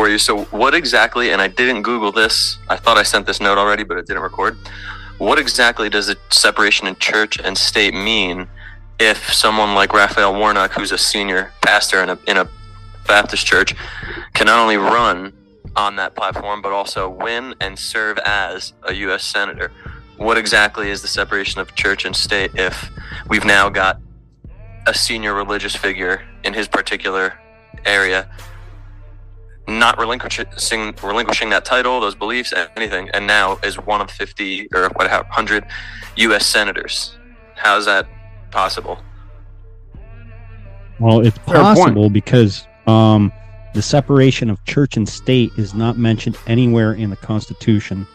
For you. So, what exactly, and I didn't Google this, I thought I sent this note already, but it didn't record. What exactly does the separation in church and state mean if someone like Raphael Warnock, who's a senior pastor in a, in a Baptist church, can not only run on that platform, but also win and serve as a U.S. Senator? What exactly is the separation of church and state if we've now got a senior religious figure in his particular area not relinquishing relinquishing that title, those beliefs, anything, and now is one of fifty or what hundred U.S. senators. How is that possible? Well, it's possible because um, the separation of church and state is not mentioned anywhere in the Constitution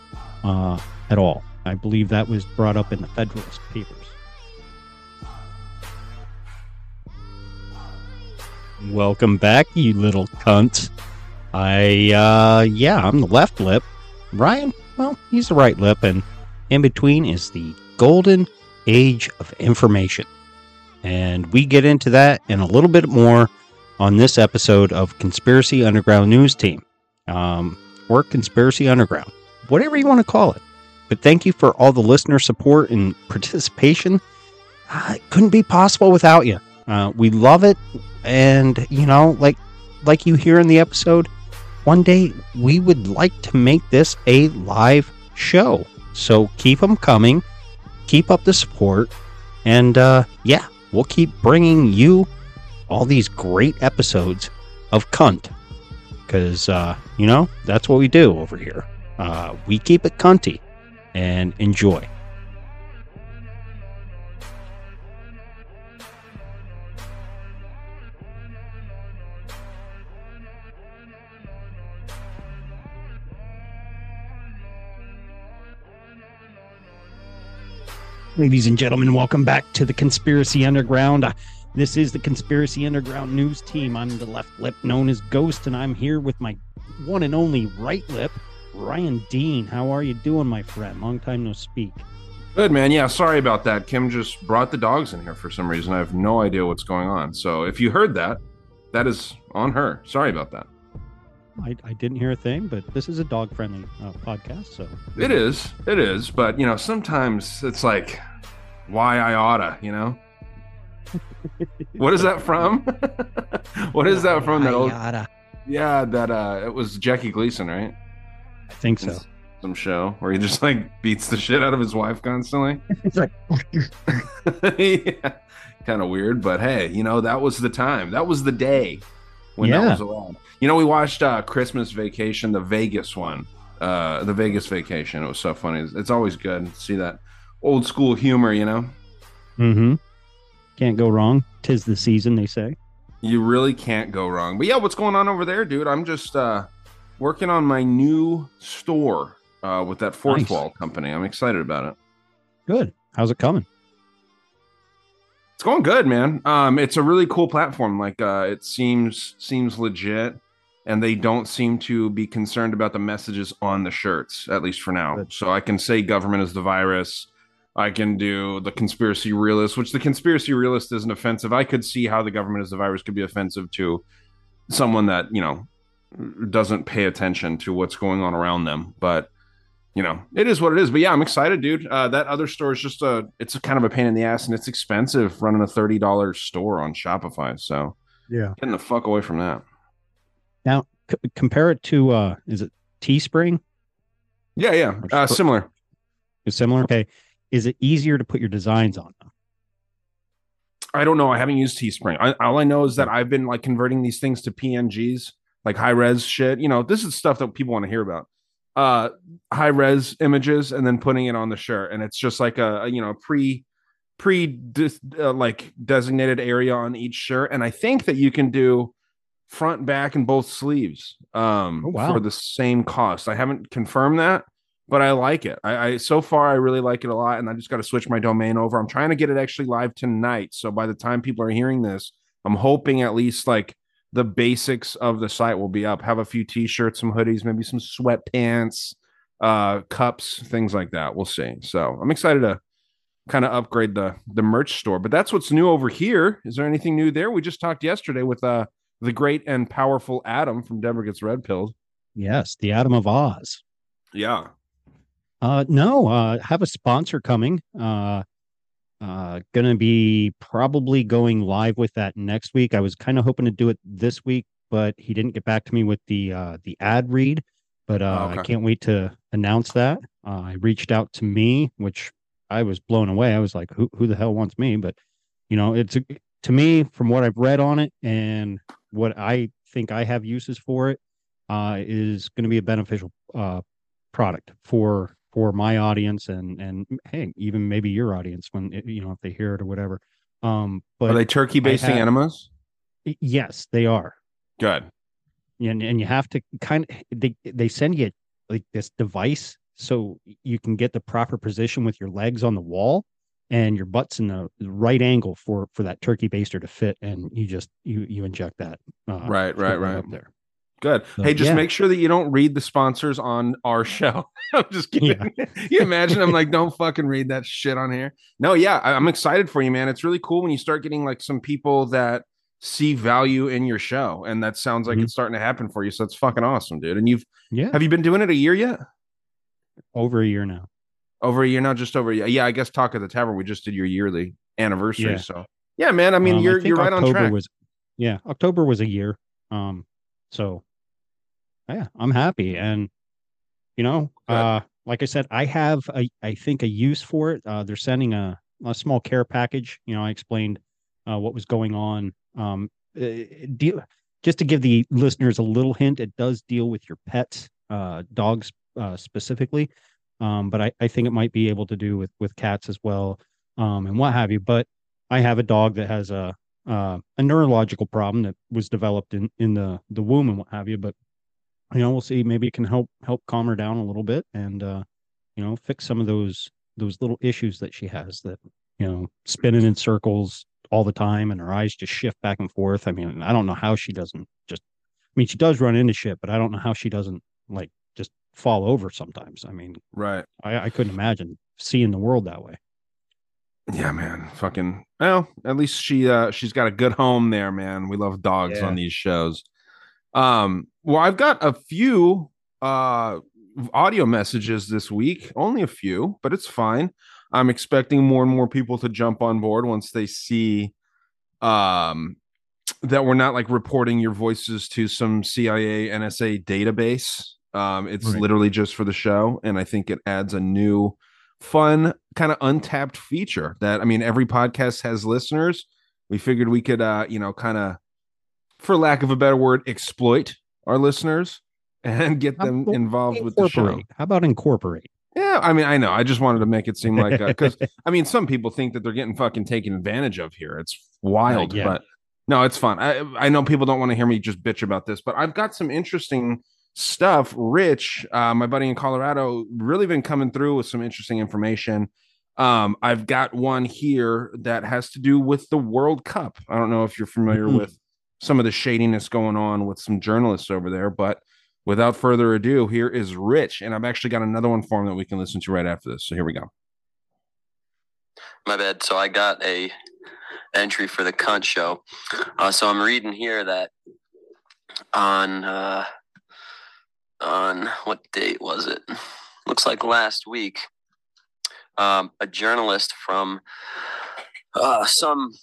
uh, at all. I believe that was brought up in the Federalist Papers. Welcome back, you little cunt. I, uh, yeah, I'm the left lip. Ryan, well, he's the right lip, and in between is the golden age of information. And we get into that and a little bit more on this episode of Conspiracy Underground News Team, um, or Conspiracy Underground, whatever you want to call it. But thank you for all the listener support and participation. Uh, it couldn't be possible without you. Uh, we love it, and you know, like like you hear in the episode, one day we would like to make this a live show. So keep them coming, keep up the support, and uh, yeah, we'll keep bringing you all these great episodes of cunt because uh, you know that's what we do over here. Uh, we keep it cunty and enjoy. Ladies and gentlemen, welcome back to the Conspiracy Underground. Uh, this is the Conspiracy Underground news team. I'm the left lip known as Ghost, and I'm here with my one and only right lip, Ryan Dean. How are you doing, my friend? Long time no speak. Good man. Yeah, sorry about that. Kim just brought the dogs in here for some reason. I have no idea what's going on. So if you heard that, that is on her. Sorry about that. I, I didn't hear a thing, but this is a dog friendly uh, podcast, so It is. It is. But you know, sometimes it's like, why I oughta, you know? what is that from? what is that from? That old, yeah, that uh, it was Jackie Gleason, right? I think so. Some show where he just like beats the shit out of his wife constantly. It's like, yeah, kind of weird, but hey, you know that was the time. That was the day when Yeah. that was around. You know, we watched uh, Christmas Vacation, the Vegas one, uh, the Vegas Vacation. It was so funny. It's, it's always good to see that old school humor. You know, mm-hmm. Can't go wrong. Tis the season, they say. you really can't go wrong. But yeah, what's going on over there, dude? I'm just uh, working on my new store uh, with that Fourth Nice. Wall company. I'm excited about it. Good. How's it coming? It's going good, man. Um, it's a really cool platform. Like, uh, it seems seems legit, and they don't seem to be concerned about the messages on the shirts, at least for now. Good. So I can say government is the virus. I can do the conspiracy realist, which the conspiracy realist isn't offensive. I could see how the government is the virus could be offensive to someone that you know doesn't pay attention to what's going on around them, but you know, it is what it is. But yeah, I'm excited, dude. Uh, that other store is just a, it's a kind of a pain in the ass and it's expensive running a $30 store on Shopify. So Yeah. getting the fuck away from that. Now, c- compare it to, uh, is it Teespring? Yeah, yeah. Uh, similar. Is similar? Okay. Is it easier to put your designs on them? I don't know. I haven't used Teespring. I, all I know is that I've been like converting these things to PNGs, like high res shit. You know, this is stuff that people want to hear about. Uh, high res images and then putting it on the shirt, and it's just like a, a, you know pre pre dis- uh, like designated area on each shirt. And I think that you can do front, back, and both sleeves um Oh, wow. for the same cost. I haven't confirmed that, but I like it. I, I so far I really like it a lot, and I just got to switch my domain over. I'm trying to get it actually live tonight, so by the time people are hearing this, I'm hoping at least like the basics of the site will be up. Have a few t-shirts, some hoodies, maybe some sweatpants, uh, cups, things like that. We'll see. So I'm excited to kind of upgrade the the merch store. But that's what's new over here. Is there anything new there? We just talked yesterday with uh the great and powerful Adam from Denver Gets Red Pilled. Yes, the Adam of Oz. Yeah. Uh, no, uh, have a sponsor coming. Uh, uh, gonna be probably going live with that next week. I was kind of hoping to do it this week, but he didn't get back to me with the uh the ad read. But uh, okay. I can't wait to announce that. Uh, I reached out to me, which I was blown away. I was like, who who the hell wants me? But you know, it's a, to me from what I've read on it and what I think I have uses for it uh, is going to be a beneficial uh, product for for my audience and and hey even maybe your audience when it, you know if they hear it or whatever um but Are they turkey basting have- enemas? yes they are Good. and and you have to kind of they they send you like this device so you can get the proper position with your legs on the wall and your butt's in the right angle for for that turkey baster to fit and you just you you inject that uh, Right, right, right. up there Good. So, hey, just yeah. make sure that you don't read the sponsors on our show. I'm just kidding. you imagine I'm like, don't fucking read that shit on here. No, yeah, I- I'm excited for you, man. It's really cool when you start getting like some people that see value in your show, and that sounds like Mhm. it's starting to happen for you. So it's fucking awesome, dude. And you've yeah have you been doing it a year yet? over a year now Over a year now, just over. A year. Yeah, I guess Talk at the Tavern. We just did your yearly anniversary. Yeah. So yeah, man. I mean, Um, you're think you're right on track. Was, yeah, October was a year. Um, so yeah, I'm happy, and you know, uh, like I said, I have a, I think a use for it. Uh, they're sending a a small care package. You know, I explained uh, what was going on. Um, uh, deal just to give the listeners a little hint, it does deal with your pets, uh, dogs uh, specifically. Um, but I, I think it might be able to do with with cats as well, um, and what have you. But I have a dog that has a uh, a neurological problem that was developed in in the the womb and what have you. But you know, we'll see. Maybe it can help help calm her down a little bit and uh, you know fix some of those those little issues that she has that you know spinning in circles all the time and her eyes just shift back and forth. I mean, I don't know how she doesn't just. I mean, she does run into shit, but I don't know how she doesn't like just fall over sometimes. I mean, right. I, I couldn't imagine seeing the world that way. Yeah, man. Fucking well, at least she uh she's got a good home there, man. We love dogs Yeah. on these shows. Um, well, I've got a few uh audio messages this week, only a few, but it's fine. I'm expecting more and more people to jump on board once they see um that we're not like reporting your voices to some CIA NSA database. Um, it's Right. literally just for the show, and I think it adds a new, fun, kind of untapped feature. That I mean, every podcast has listeners. We figured we could, uh, you know, kind of, for lack of a better word, exploit our listeners and get How them involved with the show. How about incorporate? Yeah, I mean, I know. I just wanted to make it seem like because I mean, some people think that they're getting fucking taken advantage of here. It's wild, but no, it's fun. I I know people don't want to hear me just bitch about this, but I've got some interesting stuff. Rich, uh, my buddy in Colorado, really been coming through with some interesting information. Um, I've got one here that has to do with the World Cup. I don't know if you're familiar Mhm. with some of the shadiness going on with some journalists over there, but without further ado, here is Rich, and I've actually got another one for him that we can listen to right after this. So here we go. My bad. So I got a entry for the cunt show. Uh, so I'm reading here that on uh, on what date was it? Looks like last week. Um, a journalist from uh, some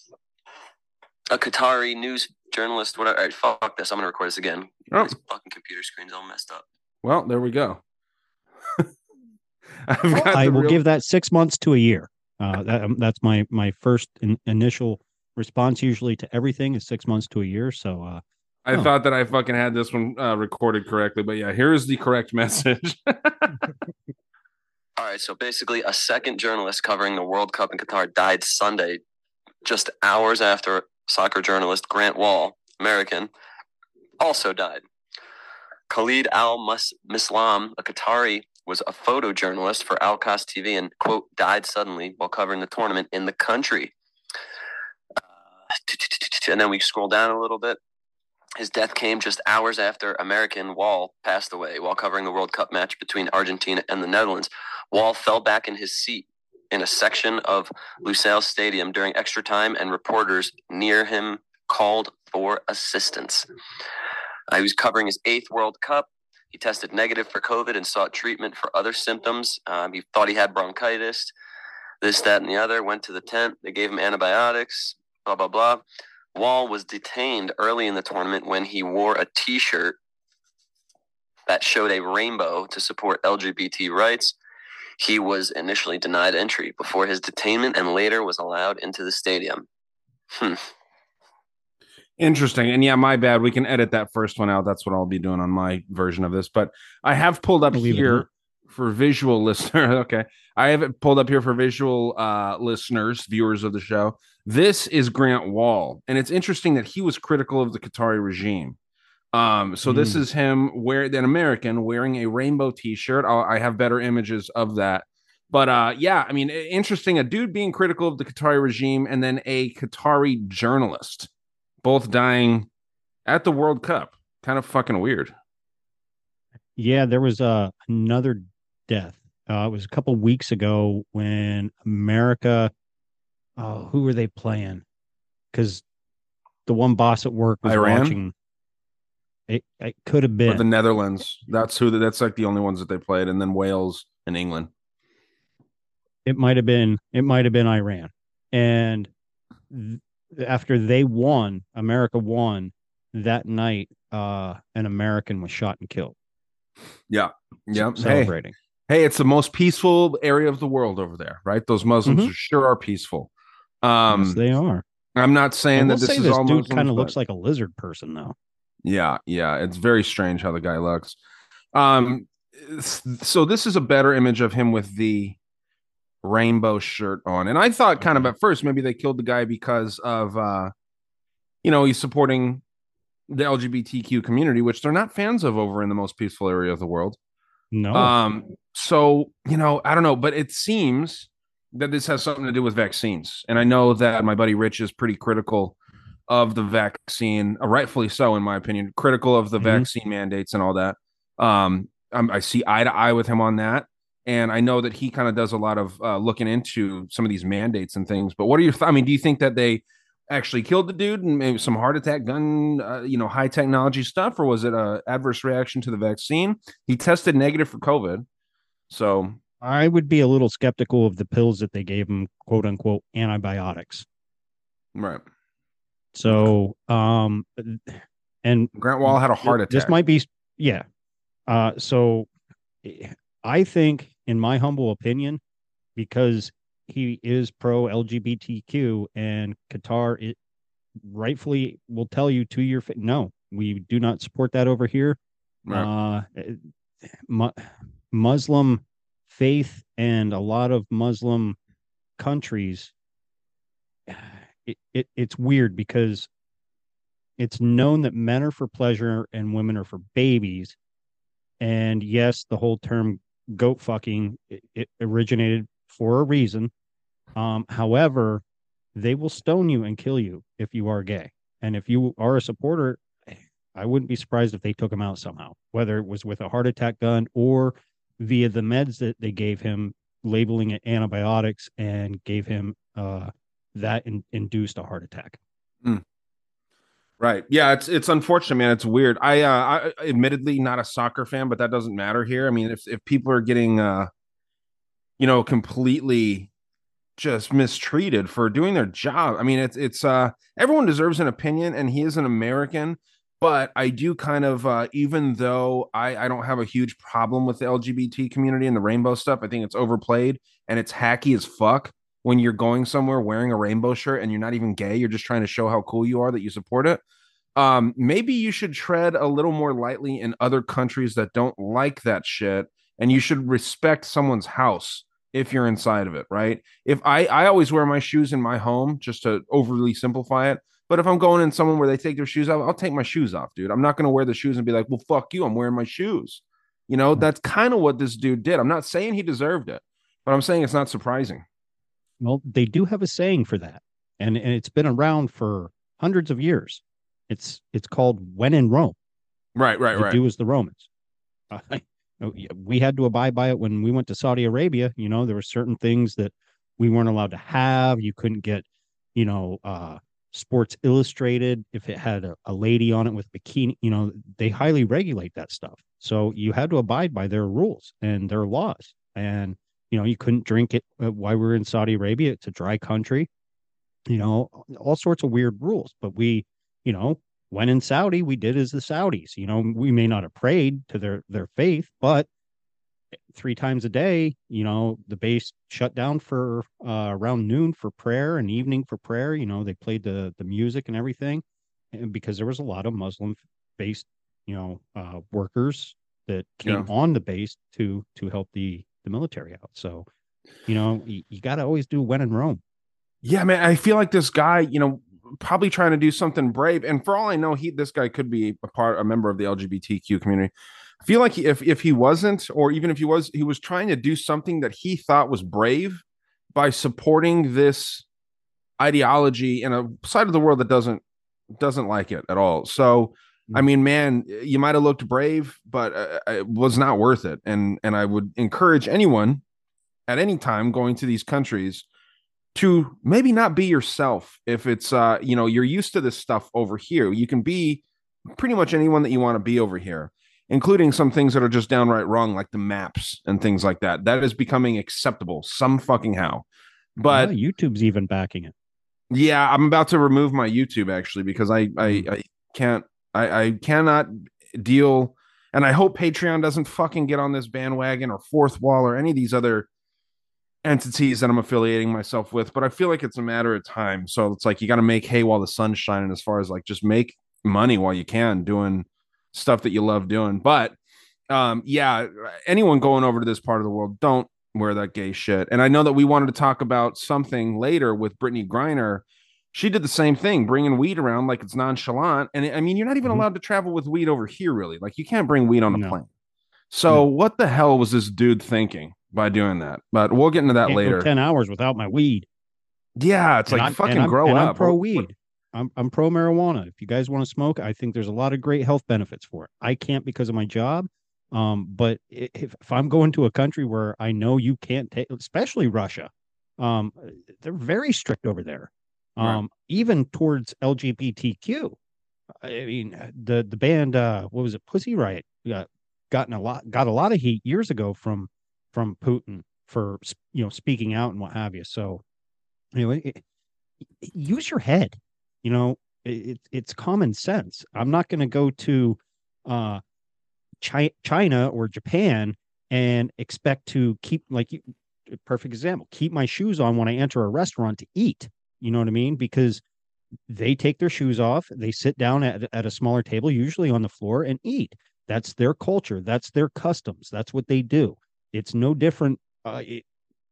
a Qatari news journalist. Whatever. All right, fuck this. I'm gonna record this again. Oh. This fucking computer screen's all messed up. Well, there we go. I've got I will real- give that six months to a year. Uh, that, um, that's my my first in, initial response. Usually to everything is six months to a year. So uh, I Oh. thought that I fucking had this one uh, recorded correctly, but yeah, here is the correct message. All right, so basically, a second journalist covering the World Cup in Qatar died Sunday, just hours after soccer journalist Grant Wahl, American, also died. Khalid Al Mus- Misslam, a Qatari, was a photojournalist for Al Kass TV and, quote, died suddenly while covering the tournament in the country. Uh, and then we scroll down a little bit. His death came just hours after American Wahl passed away while covering the World Cup match between Argentina and the Netherlands. Wahl fell back in his seat in a section of Lusail Stadium during extra time, and reporters near him called for assistance. Uh, he was covering his eighth World Cup. He tested negative for COVID and sought treatment for other symptoms. Um, he thought he had bronchitis, this, that, and the other. Went to the tent. They gave him antibiotics, blah, blah, blah. Wahl was detained early in the tournament when he wore a t shirt that showed a rainbow to support LGBT rights. He was initially denied entry before his detainment and later was allowed into the stadium. Hmm. Interesting. And yeah, my bad. We can edit that first one out. That's what I'll be doing on my version of this. But I have pulled up Leave it here in. For visual listener. okay. I have it pulled up here for visual uh listeners, viewers of the show. This is Grant Wahl. And it's interesting that he was critical of the Qatari regime. Um, so this Mm. is him wear an American wearing a rainbow t-shirt. I'll, I have better images of that. But uh, yeah, I mean, interesting. A dude being critical of the Qatari regime, and then a Qatari journalist, both dying at the World Cup. Kind of fucking weird. Yeah, there was uh, another death. Uh, it was a couple weeks ago when America. Oh, who were they playing? Because the one boss at work was Iran? watching. It, it could have Or been the Netherlands. That's who. That's like the only ones that they played, and then Wales and England. it might have been it might have been Iran. And th- after they won, America won that night. Uh, an American was shot and killed. Yeah. Yeah. Hey, celebrating. Hey, it's the most peaceful area of the world over there, right? Those Muslims Mhm. are sure are peaceful. Um, yes, they are. I'm not saying that we'll this is this all dude kind of looks like a lizard person, though. Yeah, yeah, it's very strange how the guy looks. Um, so this is a better image of him with the rainbow shirt on, and I thought kind of at first maybe they killed the guy because of, uh, you know, he's supporting the LGBTQ community, which they're not fans of over in the most peaceful area of the world. No, Um, so you know, I don't know, but it seems that this has something to do with vaccines, and I know that my buddy Rich is pretty critical of the vaccine, uh, rightfully so, in my opinion, critical of the Mhm. vaccine mandates and all that. Um, I'm, I see eye to eye with him on that, and I know that he kind of does a lot of uh, looking into some of these mandates and things. But what are your? Th- I mean, do you think that they actually killed the dude and maybe some heart attack, gun, uh, you know, high technology stuff, or was it a adverse reaction to the vaccine? He tested negative for COVID, so I would be a little skeptical of the pills that they gave him, quote unquote, antibiotics. right. So, um, and Grant Wahl had a heart attack. This might be, yeah. Uh, so I think, in my humble opinion, because he is pro LGBTQ and Qatar, it rightfully will tell you to your face, no, we do not support that over here. Right. Uh, eh, mu- Muslim faith and a lot of Muslim countries, it, it it's weird because it's known that men are for pleasure and women are for babies. And yes, the whole term goat fucking it, it originated for a reason. Um, however, they will stone you and kill you if you are gay. And if you are a supporter, I wouldn't be surprised if they took him out somehow, whether it was with a heart attack gun or via the meds that they gave him, labeling it antibiotics and gave him uh, that in, induced a heart attack. Right. Yeah, it's it's unfortunate, man. It's weird. I uh I admittedly not a soccer fan, but that doesn't matter here. I mean, if if people are getting uh you know, completely just mistreated for doing their job. I mean, it's it's uh everyone deserves an opinion and he is an American, but I do kind of uh even though I I don't have a huge problem with the LGBT community and the rainbow stuff, I think it's overplayed and it's hacky as fuck when you're going somewhere wearing a rainbow shirt and you're not even gay, you're just trying to show how cool you are that you support it. Um, maybe you should tread a little more lightly in other countries that don't like that shit, and you should respect someone's house if you're inside of it, right? If I I always wear my shoes in my home just to overly simplify it. But if I'm going in someone where they take their shoes off, I'll take my shoes off, dude. I'm not going to wear the shoes and be like, well, fuck you. I'm wearing my shoes. You know, that's kind of what this dude did. I'm not saying he deserved it, but I'm saying it's not surprising. Well, they do have a saying for that, and and it's been around for hundreds of years. It's it's called "When in Rome." Right, right, right. do as the Romans. Uh, we had to abide by it when we went to Saudi Arabia. You know, there were certain things that we weren't allowed to have. You couldn't get, you know, uh, Sports Illustrated, if it had a, a lady on it with bikini, you know, they highly regulate that stuff. So you had to abide by their rules and their laws. And, you know, you couldn't drink it uh, while we were in Saudi Arabia. It's a dry country, you know, all sorts of weird rules. But we, you know, when in Saudi, we did as the Saudis. You know, we may not have prayed to their their faith, but three times a day, you know, the base shut down for uh, around noon for prayer and evening for prayer. You know, they played the the music and everything, and because there was a lot of Muslim based, you know, uh, workers that came Yeah. on the base to to help the the military out. So, you know, you, you got to always do when in Rome. Yeah, man. I feel like this guy, you know, probably trying to do something brave. And for all I know, he this guy could be a part, a member of the LGBTQ community. I feel like he, if if he wasn't, or even if he was, he was trying to do something that he thought was brave by supporting this ideology in a side of the world that doesn't doesn't like it at all. So, I mean, man, you might have looked brave, but uh, it was not worth it. And and I would encourage anyone at any time going to these countries to maybe not be yourself if it's uh you know you're used to this stuff over here you can be pretty much anyone that you want to be over here including some things that are just downright wrong like the maps and things like that. That is becoming acceptable some fucking how. But YouTube's even backing it. yeah i'm about to remove my youtube actually because i i, hmm. I can't I, I cannot deal and i hope patreon doesn't fucking get on this bandwagon or fourth wall or any of these other entities that i'm affiliating myself with but i feel like it's a matter of time. So it's like you got to make hay while the sun's shining as far as like just make money while you can doing stuff that you love doing but um yeah anyone going over to this part of the world don't wear that gay shit and i know that we wanted to talk about something later with brittney griner she did the same thing, bringing weed around like it's nonchalant. And I mean, you're not even Mhm. allowed to travel with weed over here, really. Like, you can't bring weed on a No. plane. So, what the hell was this dude thinking by doing that? But we'll get into that later. Ten hours without my weed. Yeah, it's And like I'm- fucking I'm, grow up. Pro weed. I'm I'm pro marijuana. If you guys want to smoke, I think there's a lot of great health benefits for it. I can't because of my job. Um, but if, if I'm going to a country where I know you can't take, especially Russia, um, they're very strict over there. Right. Um, even towards LGBTQ. I mean, uh, the the band, uh, what was it, Pussy Riot, got gotten a lot, got a lot of heat years ago from from Putin for you know speaking out and what have you. So, anyway, it, use your head. You know, it, it, it's common sense. I'm not going to go to uh, Chi- China or Japan and expect to keep like. Perfect example. Keep my shoes on when I enter a restaurant to eat. You know what I mean? Because they take their shoes off, they sit down at, at a smaller table, usually on the floor, and eat. That's their culture. That's their customs. That's what they do. It's no different. Uh, it,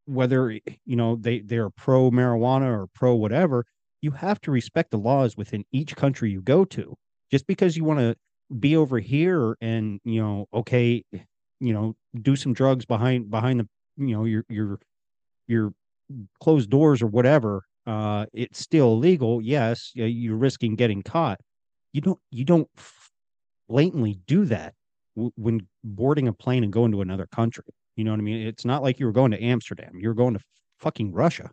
whether you know they they're pro marijuana or pro whatever, you have to respect the laws within each country you go to. Just because you want to be over here and you know, okay, you know, do some drugs behind behind the you know your your your closed doors or whatever, uh, it's still illegal. Yes, you're risking getting caught. You don't you don't blatantly do that w- when boarding a plane and going to another country. You know what I mean? It's not like you were going to Amsterdam. You're going to fucking Russia.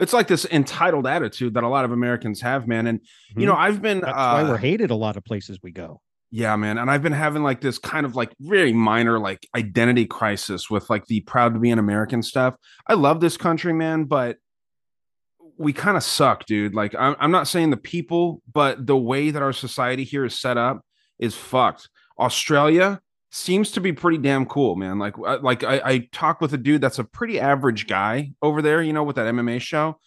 It's like this entitled attitude that a lot of Americans have, man. And, you know, I've been. Mm-hmm. That's uh, why we're hated a lot of places we go. Yeah, man. And I've been having like this kind of like very minor like identity crisis with like the proud to be an American stuff. I love this country, man, but we kind of suck, dude. Like, I'm, I'm not saying the people, but the way that our society here is set up is fucked. Australia seems to be pretty damn cool, man. Like, like I, I talked with a dude that's a pretty average guy over there, you know, with that MMA show.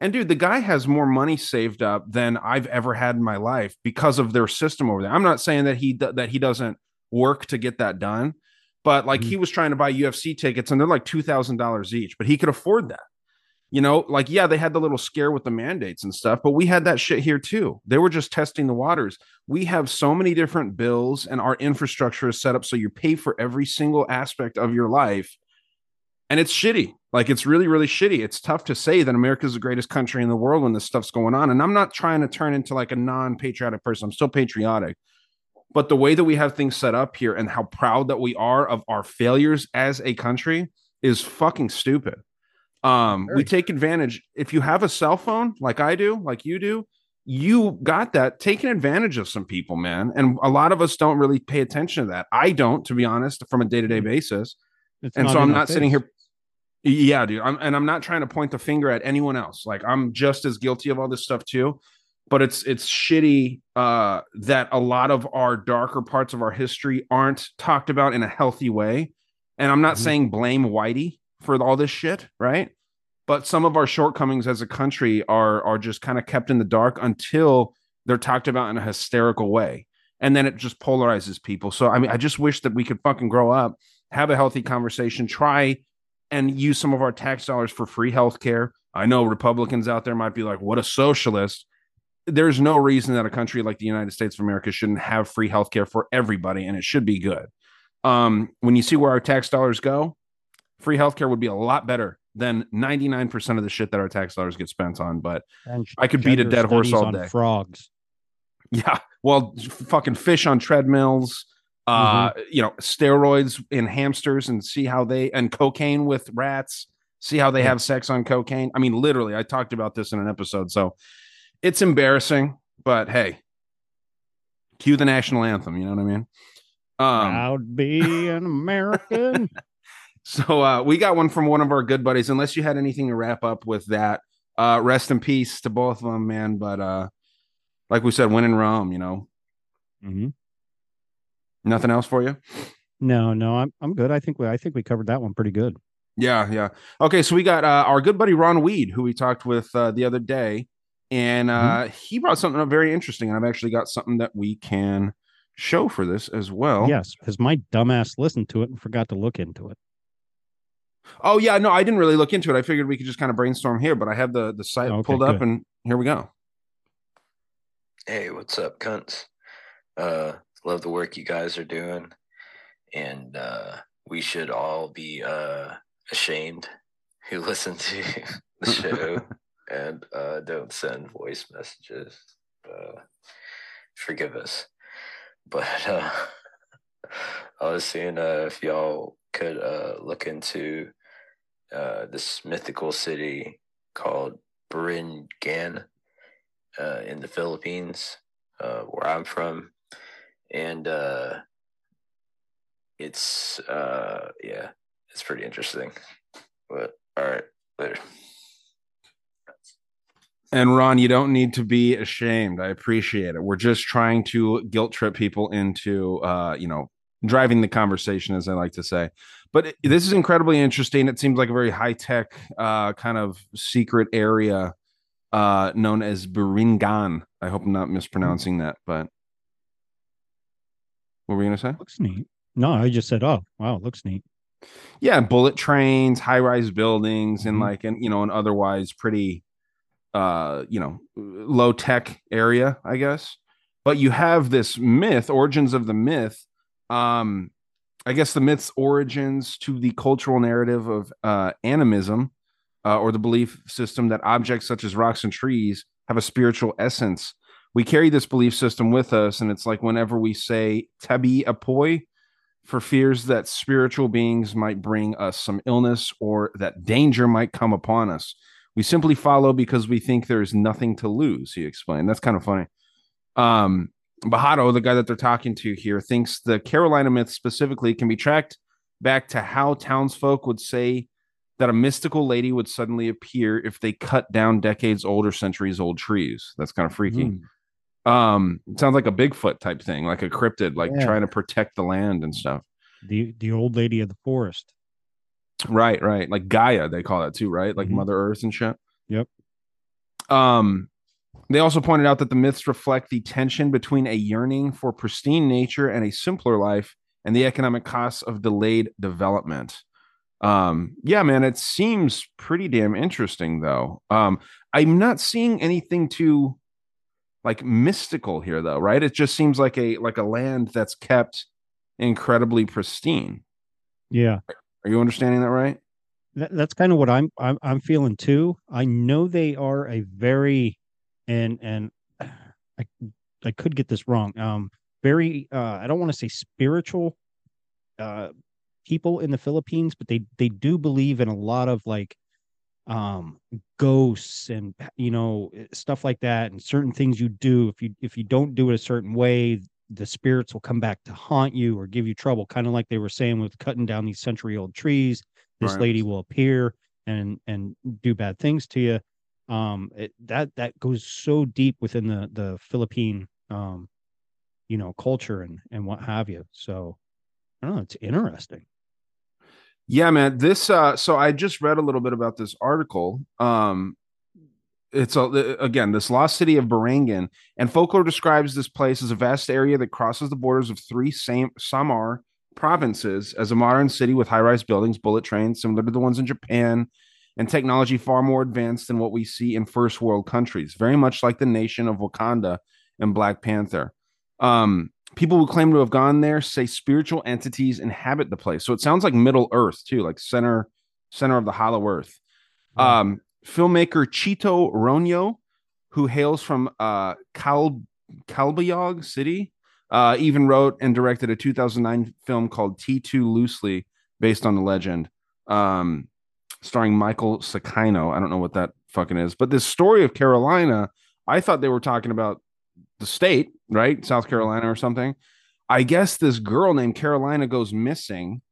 And dude, the guy has more money saved up than I've ever had in my life because of their system over there. I'm not saying that he that he doesn't work to get that done, but like Mhm. he was trying to buy UFC tickets and they're like two thousand dollars each, but he could afford that. You know, like yeah, they had the little scare with the mandates and stuff, but we had that shit here too. They were just testing the waters. We have so many different bills, and our infrastructure is set up so you pay for every single aspect of your life and it's shitty. Like it's really, really shitty. It's tough to say that America's the greatest country in the world when this stuff's going on. And I'm not trying to turn into like a non-patriotic person. I'm still patriotic. But the way that we have things set up here and how proud that we are of our failures as a country is fucking stupid. Um, we take advantage. If you have a cell phone like I do, like you do, you got that taking advantage of some people, man. And a lot of us don't really pay attention to that. I don't, to be honest, from a day to day basis. It's and so I'm not sitting here. Yeah, dude. I'm, and I'm not trying to point the finger at anyone else. Like I'm just as guilty of all this stuff too. But it's it's shitty uh, that a lot of our darker parts of our history aren't talked about in a healthy way. And I'm not Mhm. saying blame Whitey for all this shit, right? But some of our shortcomings as a country are are just kind of kept in the dark until they're talked about in a hysterical way. And then it just polarizes people. So I mean, I just wish that we could fucking grow up, have a healthy conversation, try and use some of our tax dollars for free healthcare. I know Republicans out there might be like, what a socialist. There's no reason that a country like the United States of America shouldn't have free healthcare for everybody, and it should be good. Um, when you see where our tax dollars go, free healthcare would be a lot better than 99% of the shit that our tax dollars get spent on. But And I could beat a dead horse all on day. Frogs. Yeah. Well, fucking fish on treadmills, uh, you know, steroids in hamsters and see how they and cocaine with rats, see how they Yeah. have sex on cocaine. I mean, literally, I talked about this in an episode. So it's embarrassing, but hey, cue the national anthem. You know what I mean? Um, Proud be an American. So uh, we got one from one of our good buddies. Unless you had anything to wrap up with that, uh, rest in peace to both of them, man. But uh, like we said, win in Rome, you know, hmm nothing else for you. No, no, I'm I'm good. I think we I think we covered that one pretty good. Yeah, yeah. Okay, so we got uh, our good buddy Ron Weed, who we talked with uh, the other day, and uh, he brought something up very interesting. And I've actually got something that we can show for this as well. Yes, because my dumbass listened to it and forgot to look into it. Oh yeah, no, I didn't really look into it. I figured we could just kind of brainstorm here, but I have the the site Okay, pulled up, and here we go. Hey, what's up, cunts? Uh, love the work you guys are doing, and uh, we should all be uh ashamed who listen to the show and uh don't send voice messages. Uh, forgive us, but uh, I was seeing uh, if y'all could uh look into uh this mythical city called Biringan uh, in the Philippines, uh, where I'm from, and uh, it's uh, yeah, it's pretty interesting. But all right, later. And Ron, you don't need to be ashamed. I appreciate it. We're just trying to guilt trip people into, uh, you know, driving the conversation, as I like to say. But it- this is incredibly interesting. It seems like a very high tech, uh, kind of secret area, uh, known as Biringan. I hope I'm not mispronouncing that. But what were you gonna say? Looks neat. No, I just said, oh wow, it looks neat. yeah bullet trains high rise buildings and Mhm. like and you know an otherwise pretty uh you know low tech area i guess but you have this myth origins of the myth um i guess the myth's origins to the cultural narrative of uh animism uh, or the belief system that objects such as rocks and trees have a spiritual essence we carry this belief system with us and it's like whenever we say tabi apoi for fears that spiritual beings might bring us some illness or that danger might come upon us. We simply follow because we think there is nothing to lose, he explained. That's kind of funny. Um, Bajato, the guy that they're talking to here, thinks the Carolina myth specifically can be tracked back to how townsfolk would say that a mystical lady would suddenly appear if they cut down decades old or centuries old trees. That's kind of freaky. Mm. Um, it sounds like a Bigfoot type thing, like a cryptid, like Yeah. trying to protect the land and stuff. The the old lady of the forest. Right, right. Like Gaia, they call that too, right? Like Mhm. Mother Earth and shit. Yep. Um, they also pointed out that the myths reflect the tension between a yearning for pristine nature and a simpler life and the economic costs of delayed development. Um, yeah, man, it seems pretty damn interesting though. Um, I'm not seeing anything too like mystical here though, right? It just seems like a like a land that's kept incredibly pristine. Yeah. Are you understanding that right? That, that's kind of what I'm, I'm I'm feeling too. I know they are a very and and I I could get this wrong. Um very uh I don't want to say spiritual uh people in the Philippines, but they they do believe in a lot of like um ghosts and you know stuff like that and certain things you do if you if you don't do it a certain way the spirits will come back to haunt you or give you trouble kind of like they were saying with cutting down these century old trees this Right. lady will appear and and do bad things to you um it, that that goes so deep within the the philippine um you know culture and and what have you so i don't know it's interesting Yeah, man. This uh so I just read a little bit about this article. Um it's a, again this lost city of Biringan and folklore describes this place as a vast area that crosses the borders of three same Samar provinces as a modern city with high-rise buildings, bullet trains similar to the ones in Japan and technology far more advanced than what we see in first world countries, very much like the nation of Wakanda and Black Panther. Um people who claim to have gone there say spiritual entities inhabit the place. So it sounds like Middle Earth too, like center center of the hollow earth. Um, filmmaker Chito Roño, who hails from uh, Kal Calbayog City, uh, even wrote and directed a 2009 film called T2 Loosely, based on the legend, um, starring Michael Sakino. I don't know what that fucking is, but this story of Carolina, I thought they were talking about the state, right? South Carolina or something. I guess this girl named Carolina goes missing.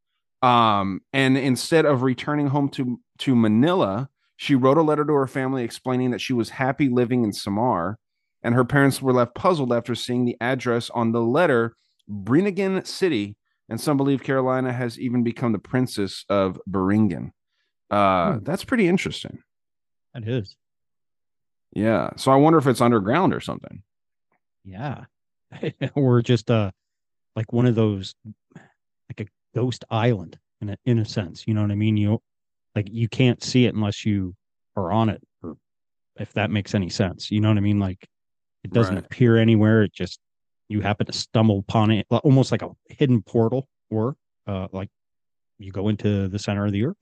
Um, and instead of returning home to, to Manila, she wrote a letter to her family explaining that she was happy living in Samar. And her parents were left puzzled after seeing the address on the letter, Biringan City. And some believe Carolina has even become the princess of Biringan. Uh, Hmm. That's pretty interesting. that is Yeah. So I wonder if it's underground or something. Yeah. or just uh like one of those like a ghost island in a in a sense. You know what I mean? You like you can't see it unless you are on it, or if that makes any sense. You know what I mean? Like it doesn't Right. appear anywhere. It just you happen to stumble upon it, almost like a hidden portal, or uh like you go into the center of the earth.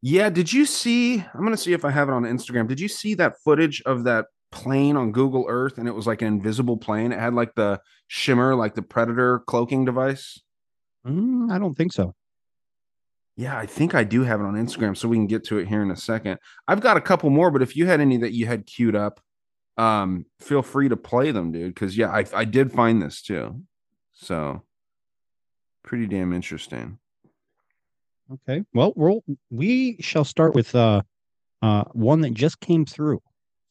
Yeah, did you see? I'm gonna see if I have it on Instagram. Did you see that footage of that plane on Google Earth and it was like an invisible plane? It had like the shimmer, like the predator cloaking device. Mm, I don't think so. Yeah, I think I do have it on Instagram, so we can get to it here in a second. I've got a couple more, but if you had any that you had queued up, um, feel free to play them, dude. Because yeah, I I did find this too, so pretty damn interesting. Okay. Well, we'll we shall start with uh uh one that just came through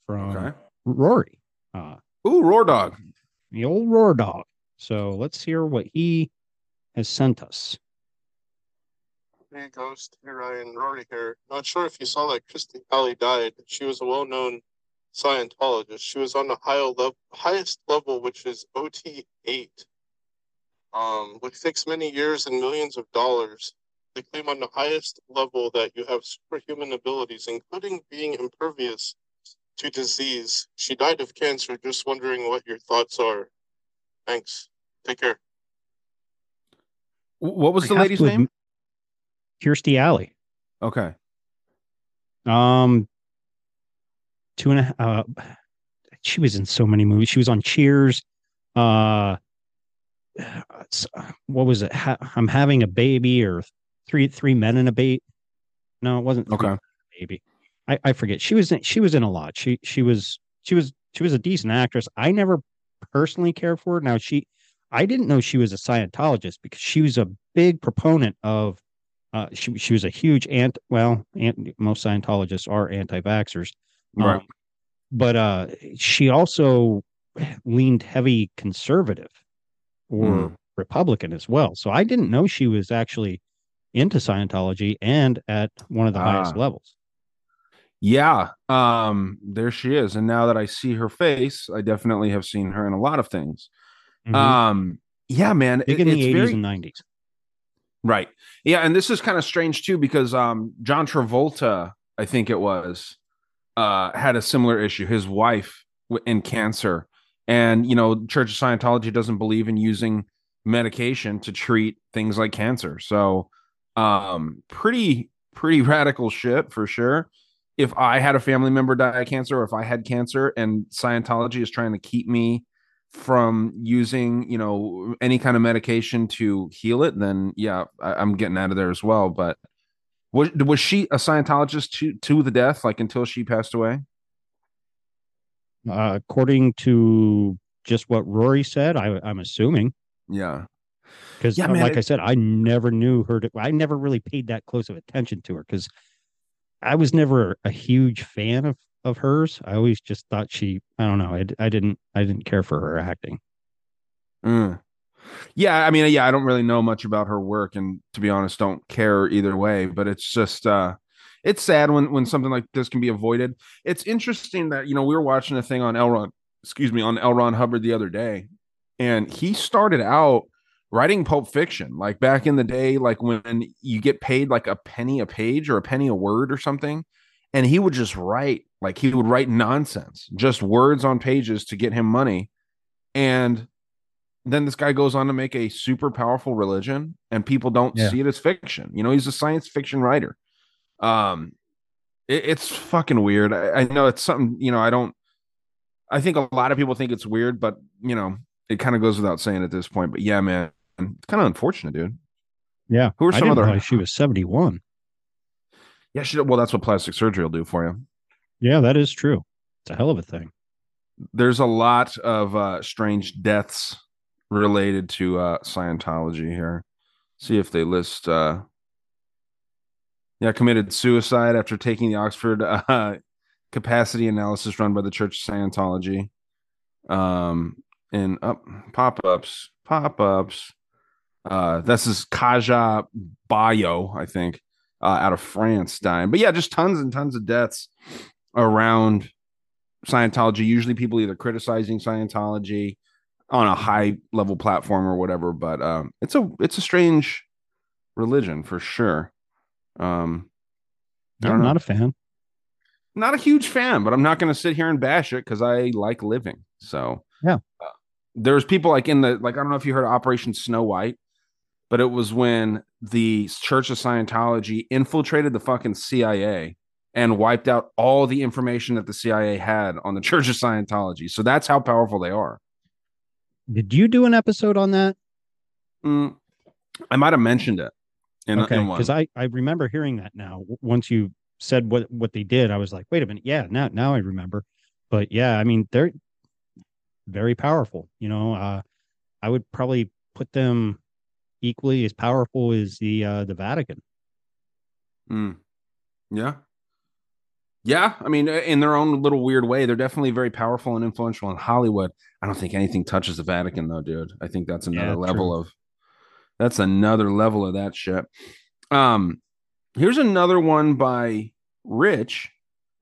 from Okay. Rory. Uh Ooh, roar dog. the old roar dog. So let's hear what he has sent us. Hey, Ghost. Hey, Ryan. Rory here. Not sure if you saw that Kirstie Alley died. She was a well-known Scientologist. She was on the high level, highest level, which is OT eight, um, which takes many years and millions of dollars. They claim on the highest level that you have superhuman abilities, including being impervious to disease. She died of cancer. Just wondering what your thoughts are. Thanks. Take care. What was I the lady's name? adm- Kirstie Alley. Okay. Um, two and a uh, she was in so many movies. She was on Cheers. Uh, what was it? Ha- I'm having a baby, or three three men and a bait. No, it wasn't. Okay. Men and a Baby. I I forget. She was in, she was in a lot. She she was she was she was a decent actress. I never personally cared for her. Now she, I didn't know she was a Scientologist because she was a big proponent of. Uh, she she was a huge ant. Well, ant, most Scientologists are anti-vaxxers. Right. Um, but uh, she also leaned heavy conservative or Mm. Republican as well. So I didn't know she was actually into Scientology and at one of the highest Ah. levels. Yeah, um, there she is. And now that I see her face, I definitely have seen her in a lot of things. Mhm. Um, yeah, man, Big it- in the 80s very and 90s. right. Yeah, and this is kind of strange too because um, John Travolta, I think it was, uh, had a similar issue. His wife w- in cancer, and you know, Church of Scientology doesn't believe in using medication to treat things like cancer. So, um, pretty pretty radical shit for sure. If I had a family member die of cancer, or if I had cancer, and Scientology is trying to keep me from using, you know, any kind of medication to heal it, then yeah, I, I'm getting out of there as well. But Was was she a Scientologist to to the death, like until she passed away? Uh, according to just what Rory said, I, I'm assuming Yeah. Because, Yeah, man, like it- I said, I never knew her. To, I never really paid that close of attention to her because I was never a huge fan of of hers. I always just thought she. I don't know. I, I didn't. I didn't care for her acting. Mm. Yeah, I mean, yeah, I don't really know much about her work, and to be honest, don't care either way. But it's just, uh, it's sad when when something like this can be avoided. It's interesting that you know we were watching a thing on L. Ron, excuse me, on L. Ron Hubbard the other day, and he started out writing Pulp Fiction, like back in the day, like when you get paid like a penny a page or a penny a word or something, and he would just write, like he would write nonsense, just words on pages to get him money, and then this guy goes on to make a super powerful religion and people don't Yeah. see it as fiction. You know he's a science fiction writer. Um it- it's fucking weird. I, I know it's something you know i don't i think a lot of people think it's weird but you know it kind of goes without saying at this point but yeah man it's kind of unfortunate dude Yeah. Who are I some other- she was seventy one. yeah she, well that's what plastic surgery will do for you Yeah, that is true. It's a hell of a thing. there's a lot of uh strange deaths related to uh Scientology here. See if they list uh yeah, committed suicide after taking the Oxford uh capacity analysis run by the Church of Scientology. Um and up pop-ups, pop-ups. Uh this is Kaja Bayo, I think, uh out of France dying. But yeah, just tons and tons of deaths around Scientology. Usually, people either criticizing Scientology on a high level platform or whatever. But um, it's a it's a strange religion for sure. Um, no, I'm not a fan. not a huge fan, but I'm not going to sit here and bash it because I like living. So Yeah. uh, there's people like in the like I don't know if you heard Operation Snow White, but it was when the Church of Scientology infiltrated the fucking CIA and wiped out all the information that the CIA had on the Church of Scientology. So that's how powerful they are. Did you do an episode on that? Mm, I might have mentioned it in, okay, because I I remember hearing that now. Once you said what what they did, I was like, wait a minute, yeah, now now I remember. But yeah, I mean they're very powerful. You know, uh, I would probably put them equally as powerful as the uh, the Vatican. Mm. Yeah. Yeah. I mean, in their own little weird way, they're definitely very powerful and influential in Hollywood. I don't think anything touches the Vatican, though, dude. I think that's another Yeah, level true. of that's another level of that shit. Um, here's another one by Rich,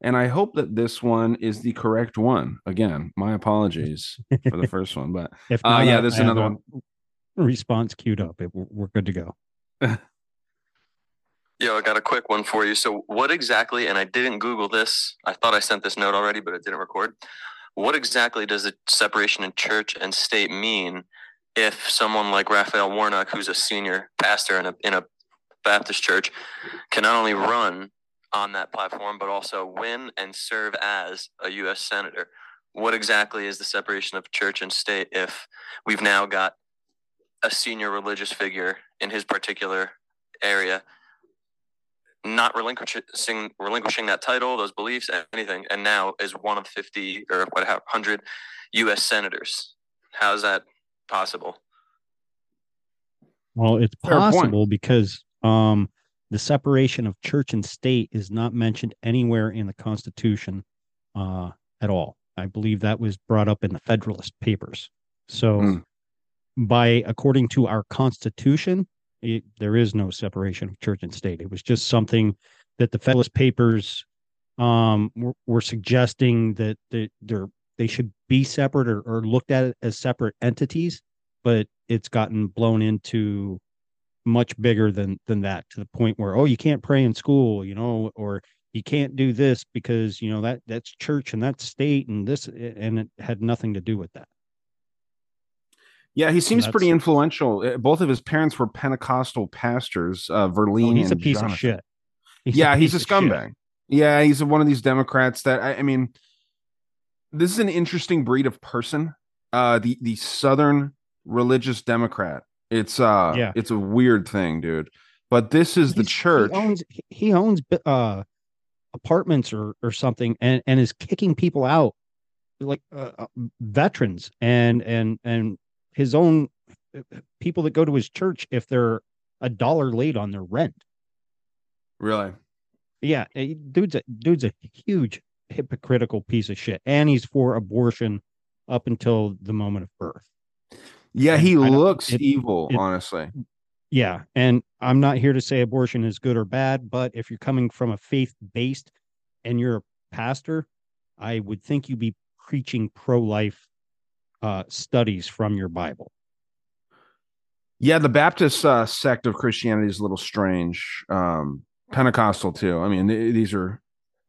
and I hope that this one is the correct one. Again, my apologies for the first one, but If uh, yeah, I- this is another one. Response queued up. It, we're, good to go. Yo, I got a quick one for you. So, what exactly, and I didn't Google this, I thought I sent this note already, but it didn't record. What exactly does the separation in church and state mean if someone like Raphael Warnock, who's a senior pastor in a, in a Baptist church, can not only run on that platform, but also win and serve as a U.S. Senator? What exactly is the separation of church and state if we've now got a senior religious figure in his particular area not relinquishing relinquishing that title, those beliefs, anything, and now is one of fifty or what hundred U.S. senators. How's that possible? Well, it's Fair point. possible because um, the separation of church and state is not mentioned anywhere in the Constitution uh, at all. I believe that was brought up in the Federalist Papers. So, Hmm. By according to our Constitution, it, there is no separation of church and state. It was just something that the Federalist Papers um, were, were suggesting that they, they should be separate or, or looked at as separate entities but it's gotten blown into much bigger than than that to the point where oh you can't pray in school you know or you can't do this because you know that that's church and that's state and this and it had nothing to do with that Yeah, he seems pretty influential. Uh, Both of his parents were Pentecostal pastors, uh, oh, Verlene he's a piece Jonathan. of shit He's yeah, he's a piece shit. scumbag. Yeah, he's one of these Democrats that I, I mean, this is an interesting breed of person. Uh, the the Southern religious Democrat. It's uh, Yeah. it's a weird thing, dude. But this is the church. He owns, he- he owns uh, apartments or or something, and and is kicking people out, like uh, uh, veterans and and and his own uh, people that go to his church if they're a dollar late on their rent. Really? Yeah, eh, dude's a dude's a huge hypocritical piece of shit, and he's for abortion up until the moment of birth. Yeah, he looks it- evil, it- honestly. Yeah, and I'm not here to say abortion is good or bad, but if you're coming from a faith based and you're a pastor, I would think you'd be preaching pro life uh, studies from your Bible. Yeah, the Baptist uh, sect of Christianity is a little strange. Um, Pentecostal too. I mean, th- these are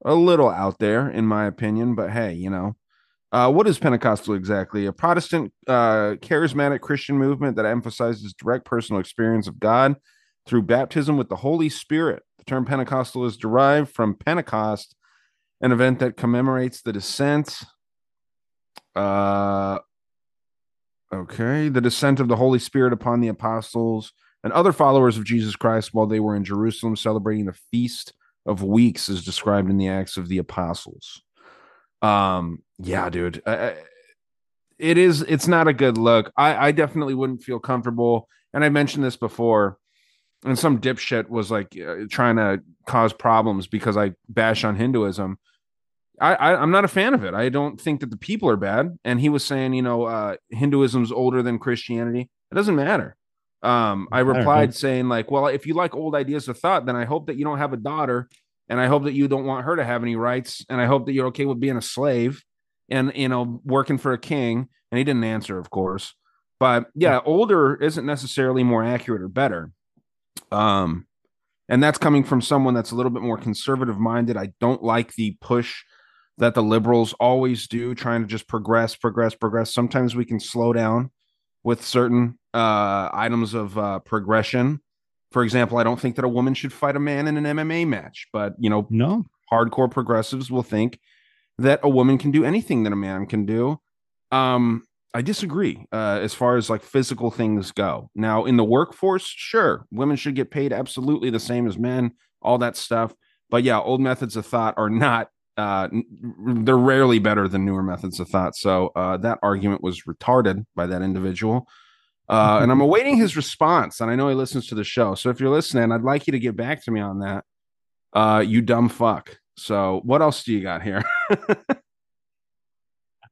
a little out there, in my opinion. But hey, you know, uh, what is Pentecostal exactly? A Protestant, uh, charismatic Christian movement that emphasizes direct personal experience of God through baptism with the Holy Spirit. The term Pentecostal is derived from Pentecost, an event that commemorates the descent. Uh, Okay, the descent of the Holy Spirit upon the apostles and other followers of Jesus Christ while they were in Jerusalem celebrating the Feast of Weeks, as described in the Acts of the Apostles. Um, yeah, dude, I- it is. It's not a good look. I, I definitely wouldn't feel comfortable. And I mentioned this before, and some dipshit was like uh, trying to cause problems because I bash on Hinduism. I, I I'm not a fan of it. I don't think that the people are bad. And he was saying, you know, uh, Hinduism's older than Christianity. It doesn't matter. Um, I replied saying, like, well, if you like old ideas of thought, then I hope that you don't have a daughter, and I hope that you don't want her to have any rights, and I hope that you're okay with being a slave, and you know, working for a king. And he didn't answer, of course. But yeah, older isn't necessarily more accurate or better. Um, and that's coming from someone that's a little bit more conservative minded. I don't like the push that the liberals always do, trying to just progress, progress, progress. Sometimes we can slow down with certain uh, items of uh, progression. For example, I don't think that a woman should fight a man in an MMA match, but you know, No, hardcore progressives will think that a woman can do anything that a man can do. Um, I disagree uh, as far as like physical things go. Now, in the workforce, sure, women should get paid absolutely the same as men, all that stuff. But yeah, old methods of thought are not. Uh, they're rarely better than newer methods of thought. So uh, that argument was retarded by that individual. Uh, and I'm awaiting his response. And I know he listens to the show. So if you're listening, I'd like you to get back to me on that. Uh, you dumb fuck. So what else do you got here?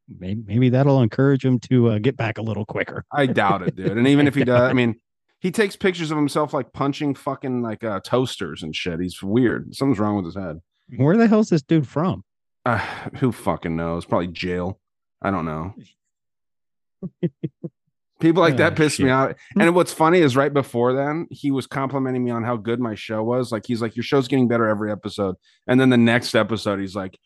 maybe, maybe that'll encourage him to uh, get back a little quicker. I doubt it, dude. And even if he does, I mean, he takes pictures of himself like punching fucking like uh, toasters and shit. He's weird. Something's wrong with his head. Where the hell's this dude from? Uh, who fucking knows? Probably jail. I don't know. People like that Oh, piss me shit. out. And what's funny is right before then, he was complimenting me on how good my show was. Like he's like, Your show's getting better every episode. And then the next episode, he's like,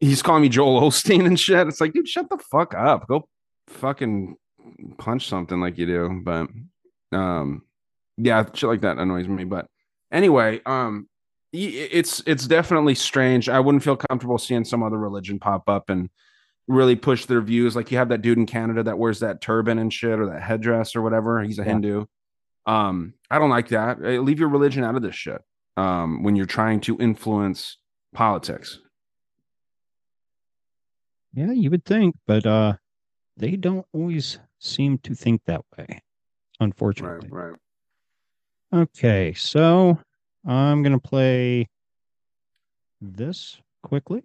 he's calling me Joel Osteen and shit. It's like, dude, shut the fuck up. Go fucking punch something like you do. But um, yeah, shit like that annoys me. But anyway, um, it's it's definitely strange. I wouldn't feel comfortable seeing some other religion pop up and really push their views. Like you have that dude in Canada that wears that turban and shit or that headdress or whatever. He's a Yeah. Hindu. Um, I don't like that. Uh, Leave your religion out of this shit. Um, when you're trying to influence politics. Yeah, you would think, but uh, they don't always seem to think that way, unfortunately. right. Okay, so I'm gonna play this quickly.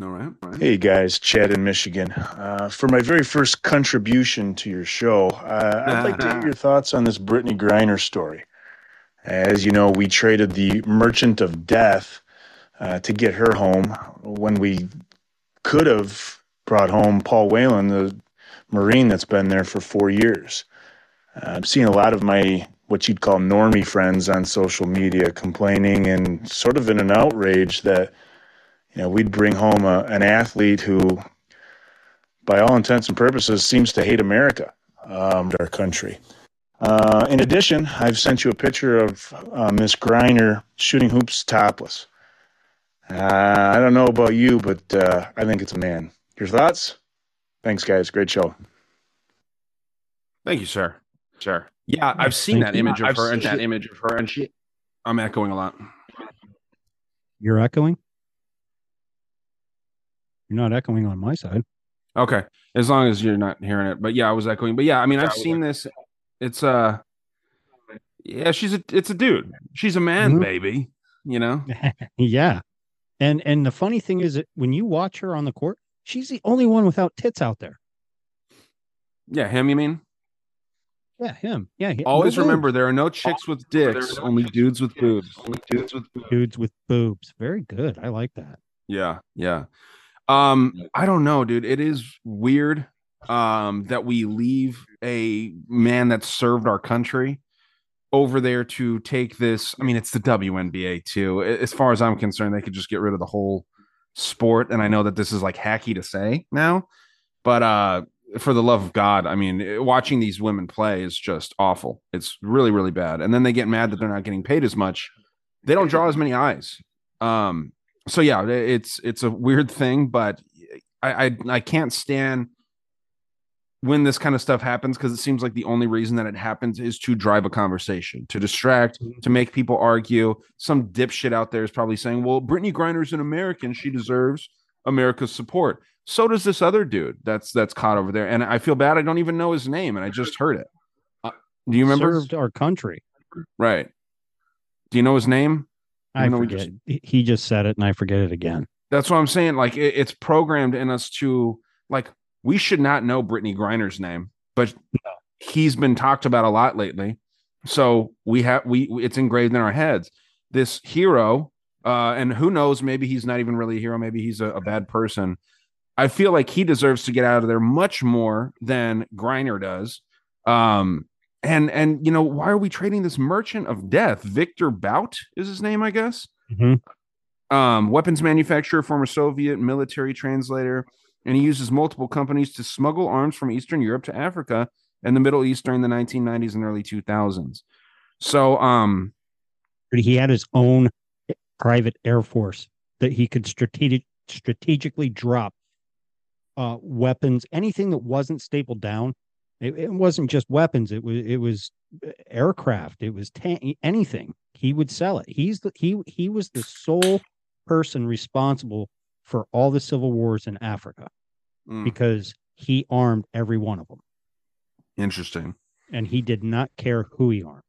All right. right. Hey guys, Chad in Michigan. Uh, for my very first contribution to your show, uh, I'd like to hear your thoughts on this Brittney Griner story. As you know, we traded the Merchant of Death uh, to get her home when we could have brought home Paul Whelan, the Marine that's been there for four years. Uh, I'm seeing a lot of my what you'd call normie friends on social media complaining and sort of in an outrage that you know, we'd bring home a, an athlete who, by all intents and purposes, seems to hate America, um, our country. Uh, in addition, I've sent you a picture of uh, Miss Griner shooting hoops topless. Uh, I don't know about you, but uh, I think it's a man. Your thoughts? Thanks, guys. Great show. Thank you, sir. Sure. Yeah, I've seen Thank that you. image of I've her, and seen she, that image of her, and she. I'm echoing a lot. You're echoing. You're not echoing on my side. Okay, as long as you're not hearing it, but yeah, I was echoing. But yeah, I mean, I've seen this. It's uh, yeah, she's a, it's a dude. She's a man, Mhm. baby. You know. yeah, and and the funny thing is that when you watch her on the court, she's the only one without tits out there. Yeah, him. You mean? Yeah, him. Yeah, he- Always no remember boobs. there are no chicks with dicks, only dudes with boobs. Only dudes with boobs. dudes with boobs. Very good. I like that. Yeah, yeah. Um, I don't know, dude. It is weird um that we leave a man that served our country over there to take this. I mean, it's the WNBA too. As far as I'm concerned, they could just get rid of the whole sport. And I know that this is like hacky to say now, but uh for the love of God, I mean, eh, watching these women play is just awful. It's really, really bad. And then they get mad that they're not getting paid as much. They don't draw as many eyes. Um, so yeah, it's it's a weird thing, but I I, I can't stand when this kind of stuff happens because it seems like the only reason that it happens is to drive a conversation, to distract, to make people argue. Some dipshit out there is probably saying, "Well, Brittney Griner's an American; she deserves America's support." So does this other dude that's that's caught over there, and I feel bad. I don't even know his name, and I just heard it. Uh, do you remember? Served our country. Right. Do you know his name? I Even though we forget. just- He- He just said it, and I forget it again. That's what I'm saying. Like it, it's programmed in us to like we should not know Brittney Griner's name, but he's been talked about a lot lately. So we have we it's engraved in our heads. This hero, uh, and who knows, maybe he's not even really a hero, maybe he's a, a bad person. I feel like he deserves to get out of there much more than Griner does. Um, and and you know, why are we trading this merchant of death? Victor Bout is his name, I guess Mhm. um, weapons manufacturer, former Soviet military translator, and he uses multiple companies to smuggle arms from Eastern Europe to Africa and the Middle East during the 1990s and early 2000s. So, um, He had his own private air force that he could strategic strategically drop uh, weapons, anything that wasn't stapled down. It, it wasn't just weapons; it was it was aircraft, it was ta- anything. He would sell it. He's the he he was the sole person responsible for all the civil wars in Africa mm, because he armed every one of them, interesting. and he did not care who he armed.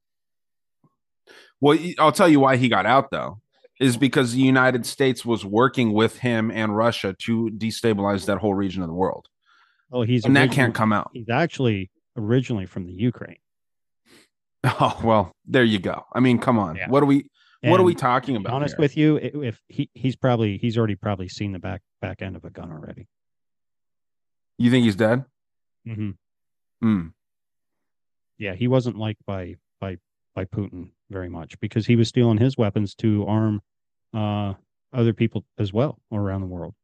Well, I'll tell you why he got out though, is because the United States was working with him and Russia to destabilize that whole region of the world. Oh, he's And that can't come out. He's actually originally from the Ukraine. Oh well, there you go. I mean, come on. Yeah. What are we? what are we talking about? honest here? with you, if he he's probably he's already probably seen the back back end of a gun already. you think he's dead? hmm Hmm. Yeah, he wasn't liked by by by Putin very much because he was stealing his weapons to arm uh other people as well around the world.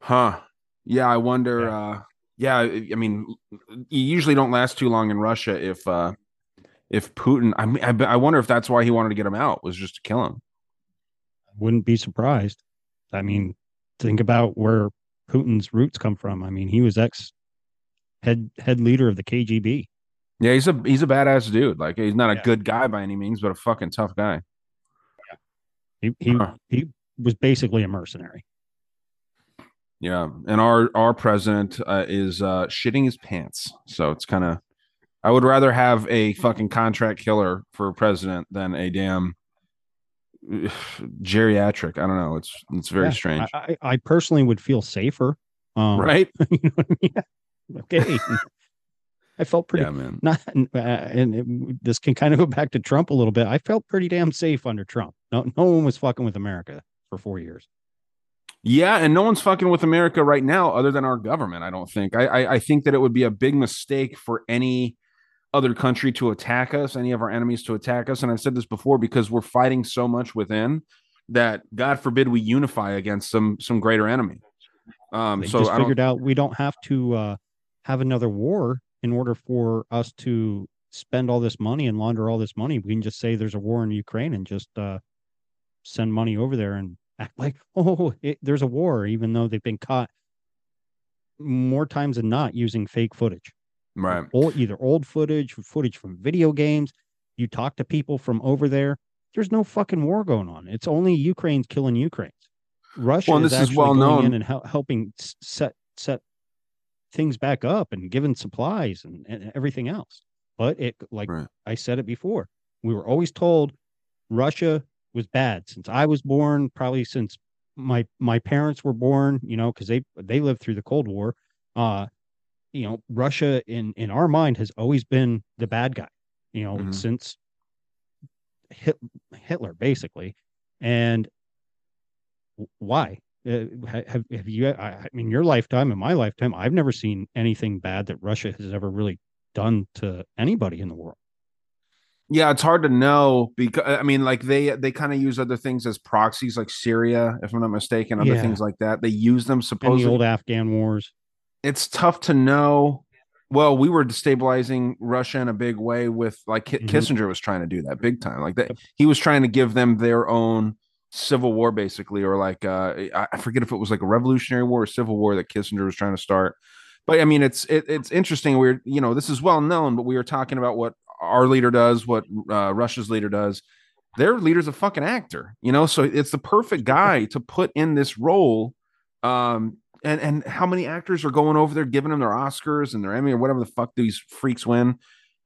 Huh. Yeah, I wonder. Uh, yeah, I I mean, you usually don't last too long in Russia if uh, if Putin. I mean, I, I wonder if that's why he wanted to get him out was just to kill him. Wouldn't be surprised. I mean, think about where Putin's roots come from. I mean, he was ex head head leader of the KGB. Yeah, he's a he's a badass dude. Like he's not a Yeah. good guy by any means, but a fucking tough guy. Yeah. He he Huh. he was basically a mercenary. Yeah, and our our president uh, is uh, shitting his pants. So it's kind of. I would rather have a fucking contract killer for president than a damn geriatric. I don't know. It's it's very Yeah, strange, I, I, I personally would feel safer. Um, right? you know I mean? Okay. I felt pretty Yeah, man. not, uh, and it, this can kind of go back to Trump a little bit. I felt pretty damn safe under Trump. No, no one was fucking with America for four years. Yeah, and no one's fucking with America right now, other than our government. I don't think. I, I I think that it would be a big mistake for any other country to attack us, any of our enemies to attack us. And I've said this before because we're fighting so much within that God forbid we unify against some some greater enemy. Um, They so just I figured out we don't have to uh, have another war in order for us to spend all this money and launder all this money. We can just say there's a war in Ukraine and just uh, send money over there and act like, oh, it, there's a war, even though they've been caught more times than not using fake footage. Right. Old, either old footage, footage from video games. You talk to people from over there. There's no fucking war going on. It's only Ukraine's killing Ukraine's. Russia Well, and is this is well known. in and hel- helping set set things back up and giving supplies and, and everything else. But it, like I said it before, we were always told Russia was bad since I was born, probably since my my parents were born. You know, because they they lived through the Cold War. Uh, you know, Russia in in our mind has always been the bad guy. You know, Mhm. since Hit, Hitler basically, and why? Uh, ha- have have you? I, I mean, your lifetime and my lifetime, I've never seen anything bad that Russia has ever really done to anybody in the world. Yeah, it's hard to know because I mean, like they they kind of use other things as proxies, like Syria, if I'm not mistaken, other Yeah. things like that. They use them And the supposedly. old Afghan wars. it's tough to know. Well, we were destabilizing Russia in a big way with like Mhm. Kissinger was trying to do that big time. Like that, he was trying to give them their own civil war, basically, or like uh, I forget if it was like a revolutionary war or civil war that Kissinger was trying to start. But I mean, it's it, it's interesting. We're you know this is well known, but we are talking about what our leader does, what uh, Russia's leader does. Their leader's a fucking actor, you know. So it's the perfect guy to put in this role. Um, and and how many actors are going over there giving him their Oscars and their Emmy or whatever the fuck these freaks win,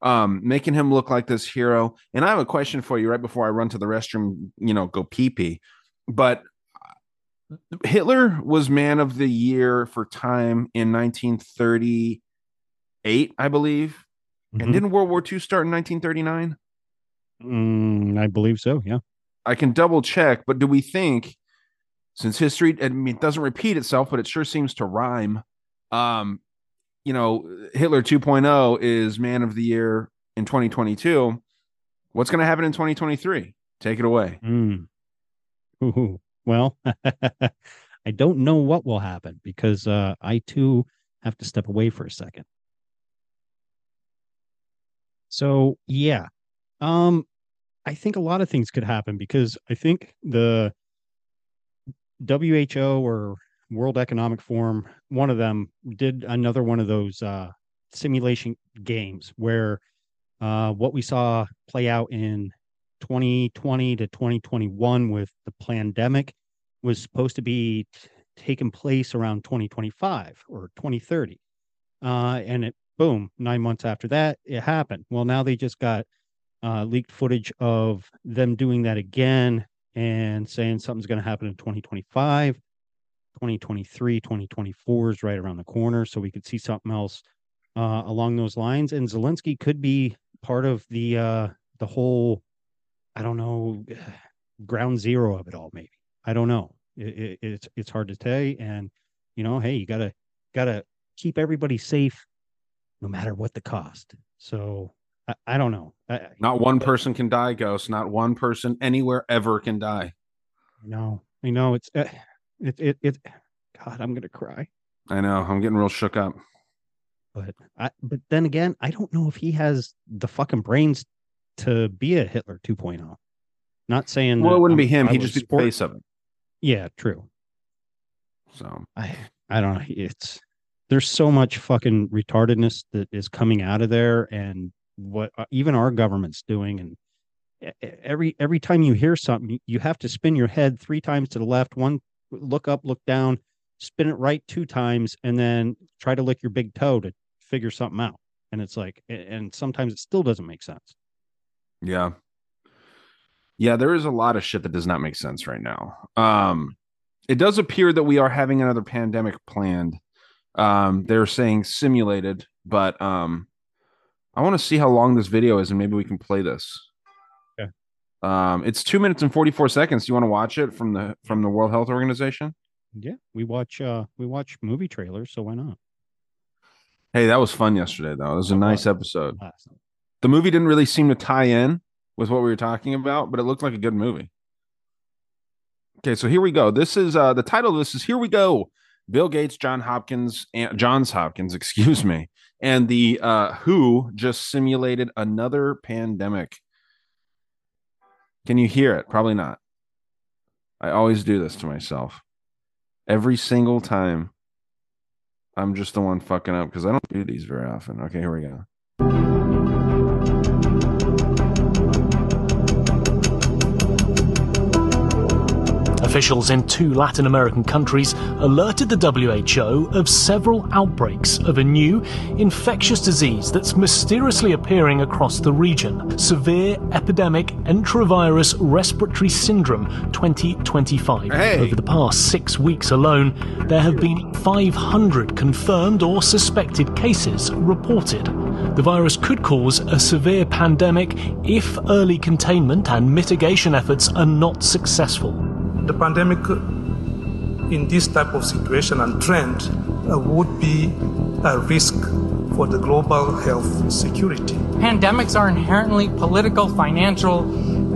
um, making him look like this hero. And I have a question for you right before I run to the restroom, you know, go pee pee. But Hitler was man of the year for time in 1938, I believe. Mhm. And didn't World War II start in 1939? Mm, I believe so. Yeah. I can double check, but do we think since history I mean it doesn't repeat itself, but it sure seems to rhyme. Um, you know, Hitler 2.0 is man of the year in 2022. What's going to happen in 2023? Take it away. Mm. Well, I don't know what will happen because uh, I too have to step away for a second. So yeah, um, I think a lot of things could happen because I think the WHO or World Economic Forum, one of them did another one of those uh, simulation games where uh, what we saw play out in 2020 to 2021 with the pandemic was supposed to be t- taking place around 2025 or 2030. Uh, and it, boom, nine months after that, it happened. Well, now they just got uh, leaked footage of them doing that again and saying something's going to happen in 2025. 2023, 2024 is right around the corner. So we could see something else uh, along those lines. And Zelensky could be part of the uh, the whole, I don't know, ground zero of it all. Maybe I don't know. It, it, it's it's hard to say. And you know, hey, you gotta gotta keep everybody safe, no matter what the cost. So I, I don't know. I, Not one person can die, Ghost. Not one person anywhere ever can die. No, I know it's uh, it it it. God, I'm gonna cry. I know. I'm getting real shook up. But I but then again, I don't know if he has the fucking brains to be a Hitler 2.0. Not saying Well, that it wouldn't be I'm- him. He'd would just be the face of it. Yeah, true. So I I don't know. It's there's so much fucking retardedness that is coming out of there, and what uh, even our government's doing, and every every time you hear something, you have to spin your head three times to the left, one look up, look down, spin it right two times, and then try to lick your big toe to figure something out. And it's like, and sometimes it still doesn't make sense. Yeah. Yeah, there is a lot of shit that does not make sense right now. Um, it does appear that we are having another pandemic planned. Um, they're saying simulated, but um, I want to see how long this video is, and maybe we can play this. Um, it's two minutes and forty four seconds. Do you want to watch it from the from the World Health Organization? Yeah, we watch uh we watch movie trailers, so why not? Hey, that was fun yesterday, though. It was a nice episode. Awesome. The movie didn't really seem to tie in with what we were talking about, but it looked like a good movie. Okay, so here we go. This is uh the title of this is Here We Go. Bill Gates, John Hopkins, and Johns Hopkins, excuse me, and the uh WHO just simulated another pandemic. Can you hear it? Probably not. I always do this to myself. Every single time I'm just the one fucking up because I don't do these very often. Okay, here we go. Officials in two Latin American countries alerted the WHO of several outbreaks of a new infectious disease that's mysteriously appearing across the region severe epidemic enterovirus respiratory syndrome 2025. Hey. Over the past six weeks alone, there have been 500 confirmed or suspected cases reported. The virus could cause a severe pandemic if early containment and mitigation efforts are not successful. The pandemic in this type of situation and trend uh, would be a risk for the global health security. Pandemics are inherently political, financial,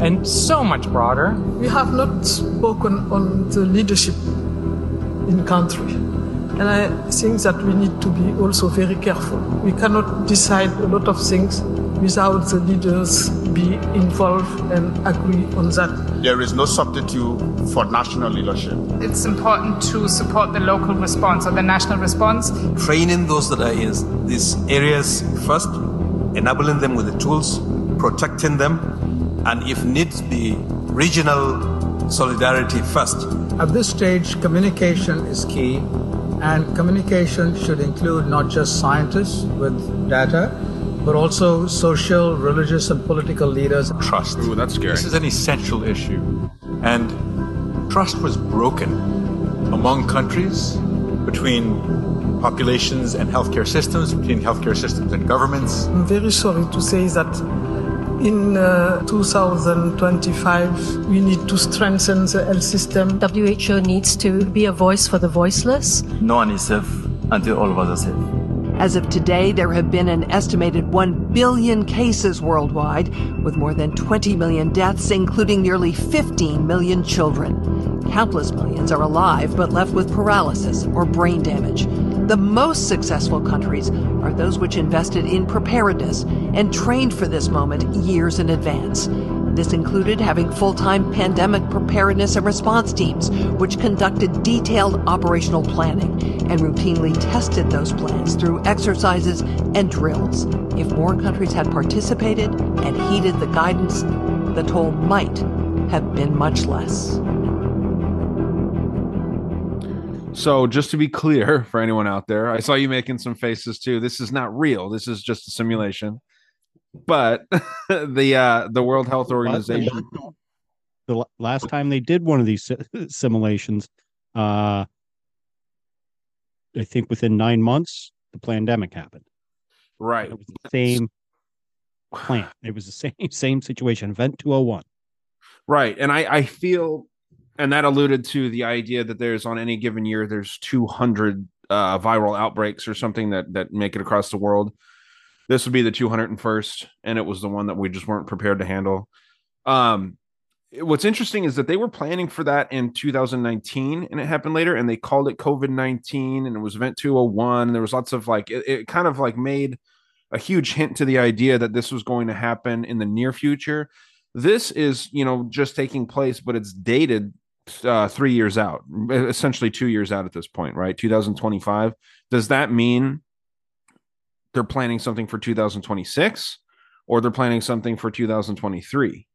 and so much broader. We have not spoken on the leadership in country. And I think that we need to be also very careful. We cannot decide a lot of things without the leaders be involved and agree on that. There is no substitute for national leadership. It's important to support the local response or the national response. Training those that are in these areas first, enabling them with the tools, protecting them, and if needs be, regional solidarity first. At this stage, communication is key, and communication should include not just scientists with data, but also social, religious, and political leaders. Trust. Ooh, that's scary. This is an essential issue. And trust was broken among countries, between populations and healthcare systems, between healthcare systems and governments. I'm very sorry to say that in uh, 2025 we need to strengthen the health system. WHO needs to be a voice for the voiceless. No one is safe until all of us are safe. As of today, there have been an estimated 1 billion cases worldwide, with more than 20 million deaths, including nearly 15 million children. Countless millions are alive but left with paralysis or brain damage. The most successful countries are those which invested in preparedness and trained for this moment years in advance. This included having full time pandemic preparedness and response teams, which conducted detailed operational planning and routinely tested those plans through exercises and drills. If more countries had participated and heeded the guidance, the toll might have been much less. So, just to be clear for anyone out there, I saw you making some faces too. This is not real. This is just a simulation. But the uh the World Health Organization the last time they did one of these simulations, uh, I think within nine months, the pandemic happened. Right. It was the same plant. It was the same same situation. Event 201. Right. And I, I feel, and that alluded to the idea that there's on any given year, there's 200 uh, viral outbreaks or something that, that make it across the world. This would be the 201st, and it was the one that we just weren't prepared to handle. Um, what's interesting is that they were planning for that in 2019 and it happened later and they called it covid-19 and it was event 201 and there was lots of like it, it kind of like made a huge hint to the idea that this was going to happen in the near future. This is you know just taking place but it's dated uh, three years out essentially two years out at this point right? 2025 does that mean they're planning something for 2026 or they're planning something for 2023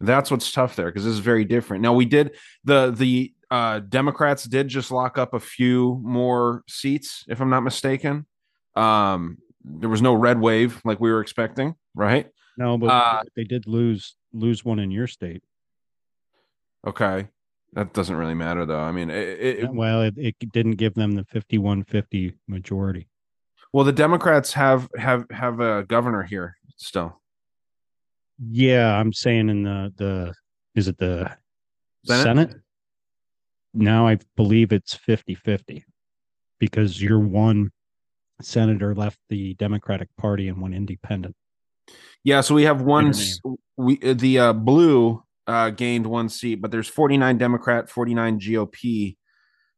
that's what's tough there because this is very different. Now we did the the uh Democrats did just lock up a few more seats, if I'm not mistaken. Um there was no red wave like we were expecting, right? No, but Uh, they did lose lose one in your state. Okay. That doesn't really matter though. I mean, it, it, well, it, it didn't give them the 51-50 majority. Well the Democrats have have have a governor here still. Yeah, I'm saying in the the is it the Senate? Senate? Now I believe it's 50-50 because your one senator left the Democratic Party and one independent. Yeah, so we have one. We uh, the uh, blue uh, gained one seat, but there's 49 Democrat, 49 GOP.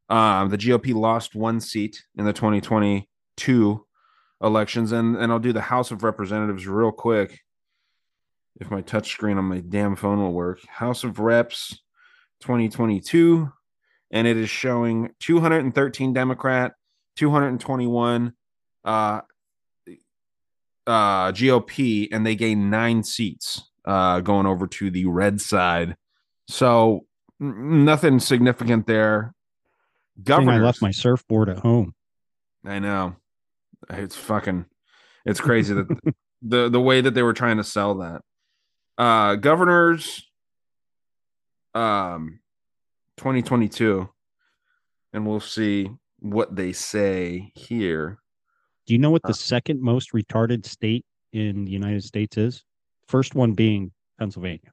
Um, the GOP lost one seat in the 2022 elections, and and I'll do the House of Representatives real quick. If my touch screen on my damn phone will work, House of Reps 2022, and it is showing 213 Democrat, 221 uh, uh, GOP, and they gained nine seats uh, going over to the red side. So nothing significant there. Thing I left my surfboard at home. I know. It's fucking it's crazy that the the way that they were trying to sell that. Uh governors um 2022 and we'll see what they say here. Do you know Uh, what the second most retarded state in the United States is? First one being Pennsylvania.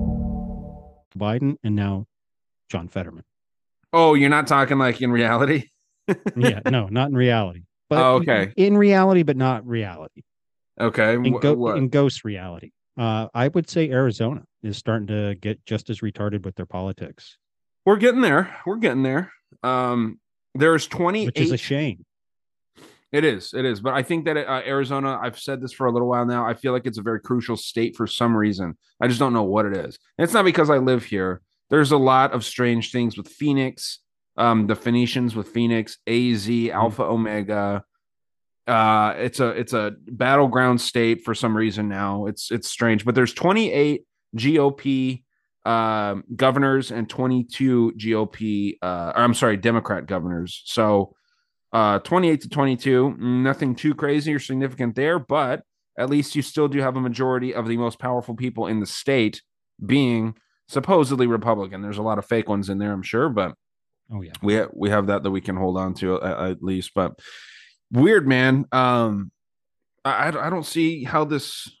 Biden and now John Fetterman. Oh, you're not talking like in reality? yeah, no, not in reality. But Oh, okay. In reality, but not reality. Okay. In, go- in ghost reality. Uh, I would say Arizona is starting to get just as retarded with their politics, We're getting there. We're getting there. Um there's 28 which is a shame. It is. It is. But I think that uh, Arizona, I've said this for a little while now. I feel like it's a very crucial state for some reason. I just don't know what it is. And it's not because I live here. There's a lot of strange things with Phoenix, um, the Phoenicians with Phoenix, AZ, Alpha Omega. Uh, it's a it's a battleground state for some reason now. It's it's strange, but there's 28 GOP um, governors and 22 GOP. Uh, or I'm sorry, Democrat governors. So uh 28 to 22 nothing too crazy or significant there but at least you still do have a majority of the most powerful people in the state being supposedly republican. There's a lot of fake ones in there i'm sure but Oh yeah. we ha- we have that that we can hold on to at, at least but weird man. Um I, I I don't see how this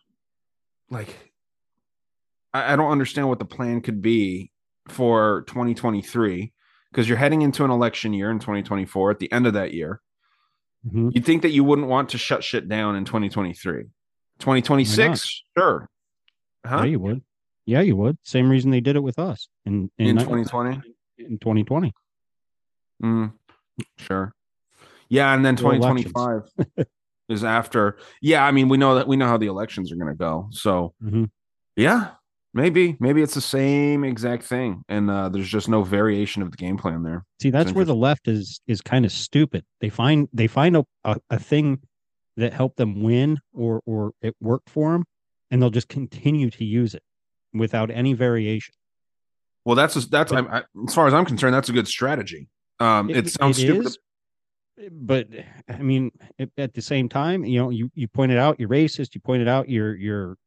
like I, I don't understand what the plan could be for 2023 because you're heading into an election year in 2024 at the end of that year Mhm. you'd think that you wouldn't want to shut shit down in 2023 2026 sure huh Yeah, you would. Yeah, you would. Same reason they did it with us in in ni- 2020 in 2020. Mm, sure. Yeah, and then Well, 2025 is after. Yeah, I mean, we know that we know how the elections are going to go. So, Mhm. yeah, maybe maybe it's the same exact thing, and uh, there's just no variation of the game plan there. See, that's where the left is is kind of stupid. They find they find a, a, a thing that helped them win or or it worked for them, and they'll just continue to use it without any variation. Well, that's just, that's I, I, as far as I'm concerned, that's a good strategy. Um, it, sounds stupid. is, but I mean, at- at the same time, you know, you you pointed out you're racist. You pointed out you're you're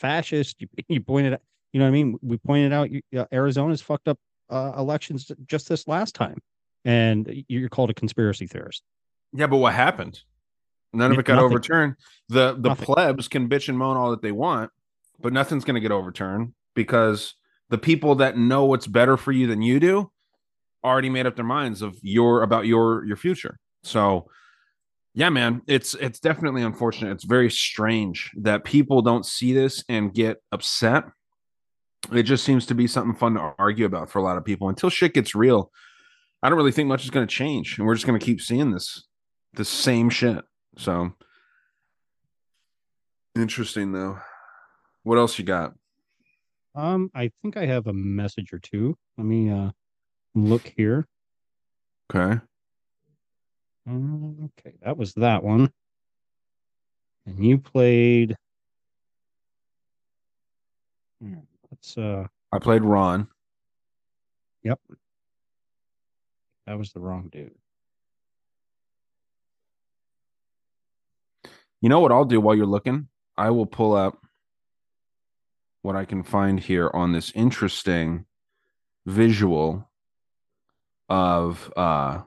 fascist. You you pointed out, you know, what I mean, we pointed out you, uh, Arizona's fucked up uh, elections just this last time, and you're called a conspiracy theorist. Yeah, but what happened? None of it got nothing. overturned. The the Nothing. plebs can bitch and moan all that they want, but nothing's going to get overturned because the people that know what's better for you than you do already made up their minds of your about your your future. So, yeah, man, it's it's definitely unfortunate. It's very strange that people don't see this and get upset. It just seems to be something fun to argue about for a lot of people until shit gets real. I don't really think much is going to change, and we're just going to keep seeing this, the same shit. So interesting, though. What else you got? Um, I think I have a message or two. Let me uh look here. Okay. Okay, that was that one. And you played. Hmm, Let's uh. I played Ron. Yep. That was the wrong dude. You know what I'll do while you're looking? I will pull up what I can find here on this interesting visual of uh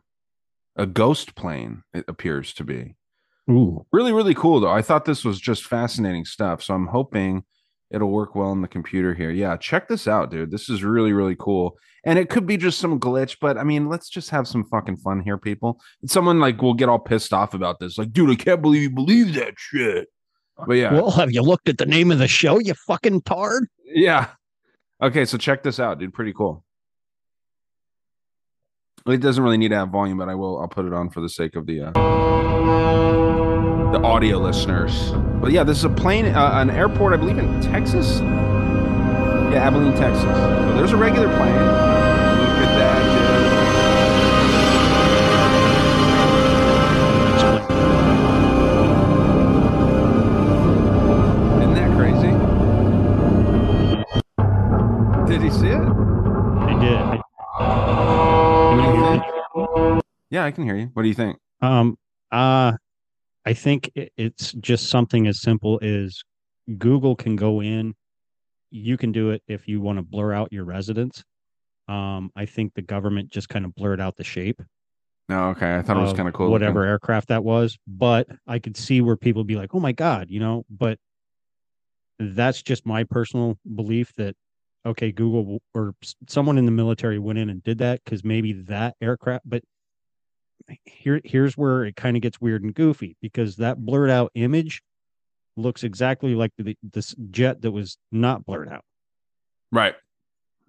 a ghost plane it appears to be. Ooh. Really really cool though. I thought this was just fascinating stuff. So I'm hoping it'll work well on the computer here. Yeah, check this out, dude. This is really really cool. And it could be just some glitch, but I mean, let's just have some fucking fun here, people. Someone like will get all pissed off about this. Like, dude, I can't believe you believe that shit. But yeah. Well, have you looked at the name of the show, you fucking tard? Yeah. Okay, so check this out, dude. Pretty cool. It doesn't really need to have volume, but I will. I'll put it on for the sake of the uh, the audio listeners. But yeah, this is a plane, uh, an airport, I believe in Texas. Yeah, Abilene, Texas. So there's a regular plane. Yeah, I can hear you. What do you think? Um, uh, I think it's just something as simple as Google can go in. You can do it if you want to blur out your residence. Um, I think the government just kind of blurred out the shape. No, okay. I thought it was kind of cool. Whatever looking. aircraft that was, but I could see where people would be like, "Oh my god," you know. But that's just my personal belief that okay, Google or someone in the military went in and did that because maybe that aircraft. But here, here's where it kind of gets weird and goofy because that blurred out image looks exactly like the this jet that was not blurred out. Right.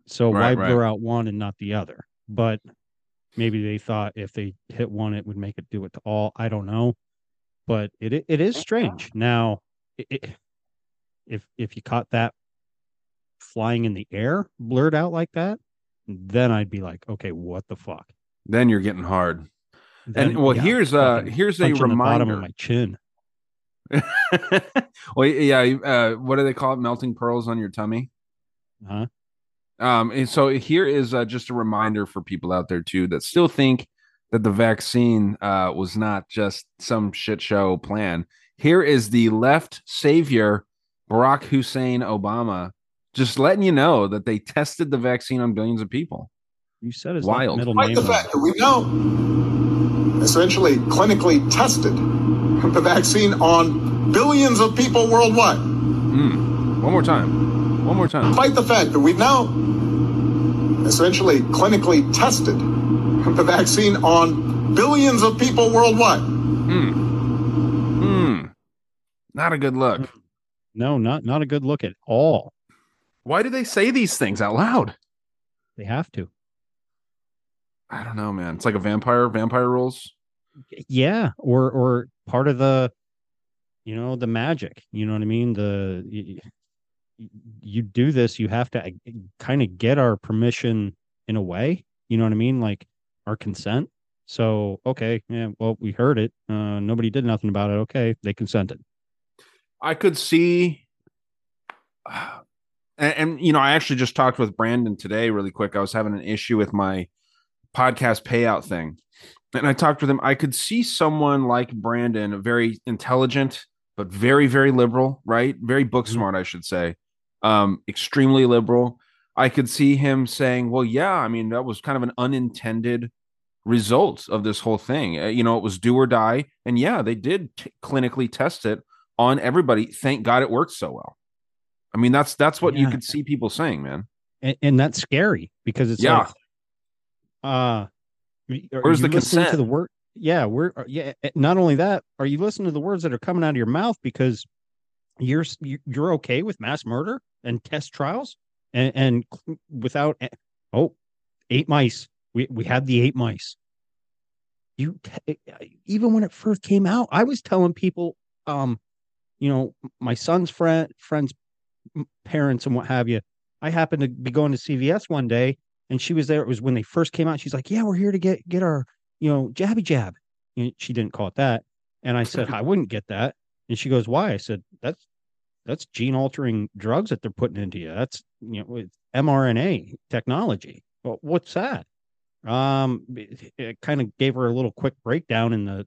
So why Right, right. blur out one and not the other? But maybe they thought if they hit one, it would make it do it to all. I don't know, but it it, it is strange. Now, it, it, if if you caught that flying in the air blurred out like that, then I'd be like, okay, what the fuck? Then you're getting hard. Then, and well, yeah, here's uh here's a the bottom reminder. of my chin. well, yeah. Uh, what do they call it? Melting pearls on your tummy. Huh? Um, and so here is uh, just a reminder for people out there too that still think that the vaccine uh, was not just some shit show plan. Here is the left savior, Barack Hussein Obama, just letting you know that they tested the vaccine on billions of people. You said his wild. middle Despite the fact that we know essentially clinically tested the vaccine on billions of people worldwide. Mm. One more time. One more time. Despite the fact that we've now essentially clinically tested the vaccine on billions of people worldwide. Hmm. Hmm. Not a good look. No, not not a good look at all. Why do they say these things out loud? They have to. I don't know, man. It's like a vampire, vampire rules. yeah or or part of the you know the magic you know what i mean the y- y- you do this you have to kind of get our permission in a way you know what i mean like our consent so okay yeah well we heard it uh nobody did nothing about it okay they consented I could see, and, and, you know, I actually just talked with Brandon today, really quick. I was having an issue with my podcast payout thing, and I talked with him. I could see someone like Brandon, very intelligent, but very, very liberal, right? Very book smart, I should say. Um, extremely liberal. I could see him saying, "Well, yeah, I mean, that was kind of an unintended." result of this whole thing. Uh, you know, it was do or die. And yeah, they did t- clinically test it on everybody. Thank God it worked so well. I mean, that's that's what you could see people saying, man. and, and that's scary because it's Yeah. like uh Where's the consent to the word yeah we're uh, yeah eh, not only that are you listening to the words that are coming out of your mouth because you're you- you're okay with mass murder and test trials and and without eh, oh eight mice We we had the eight mice. You even when it first came out, I was telling people, um, you know, my son's friend friends, parents, and what have you. I happened to be going to CVS one day, and she was there. It was when they first came out. She's like, "Yeah, we're here to get get our, you know, jabby jab." And she didn't call it that, and I said, "I wouldn't get that." And she goes, "Why?" I said, "That's that's gene altering drugs that they're putting into you. That's you know mRNA technology. Well, what's that? Um, it, it kind of gave her a little quick breakdown in the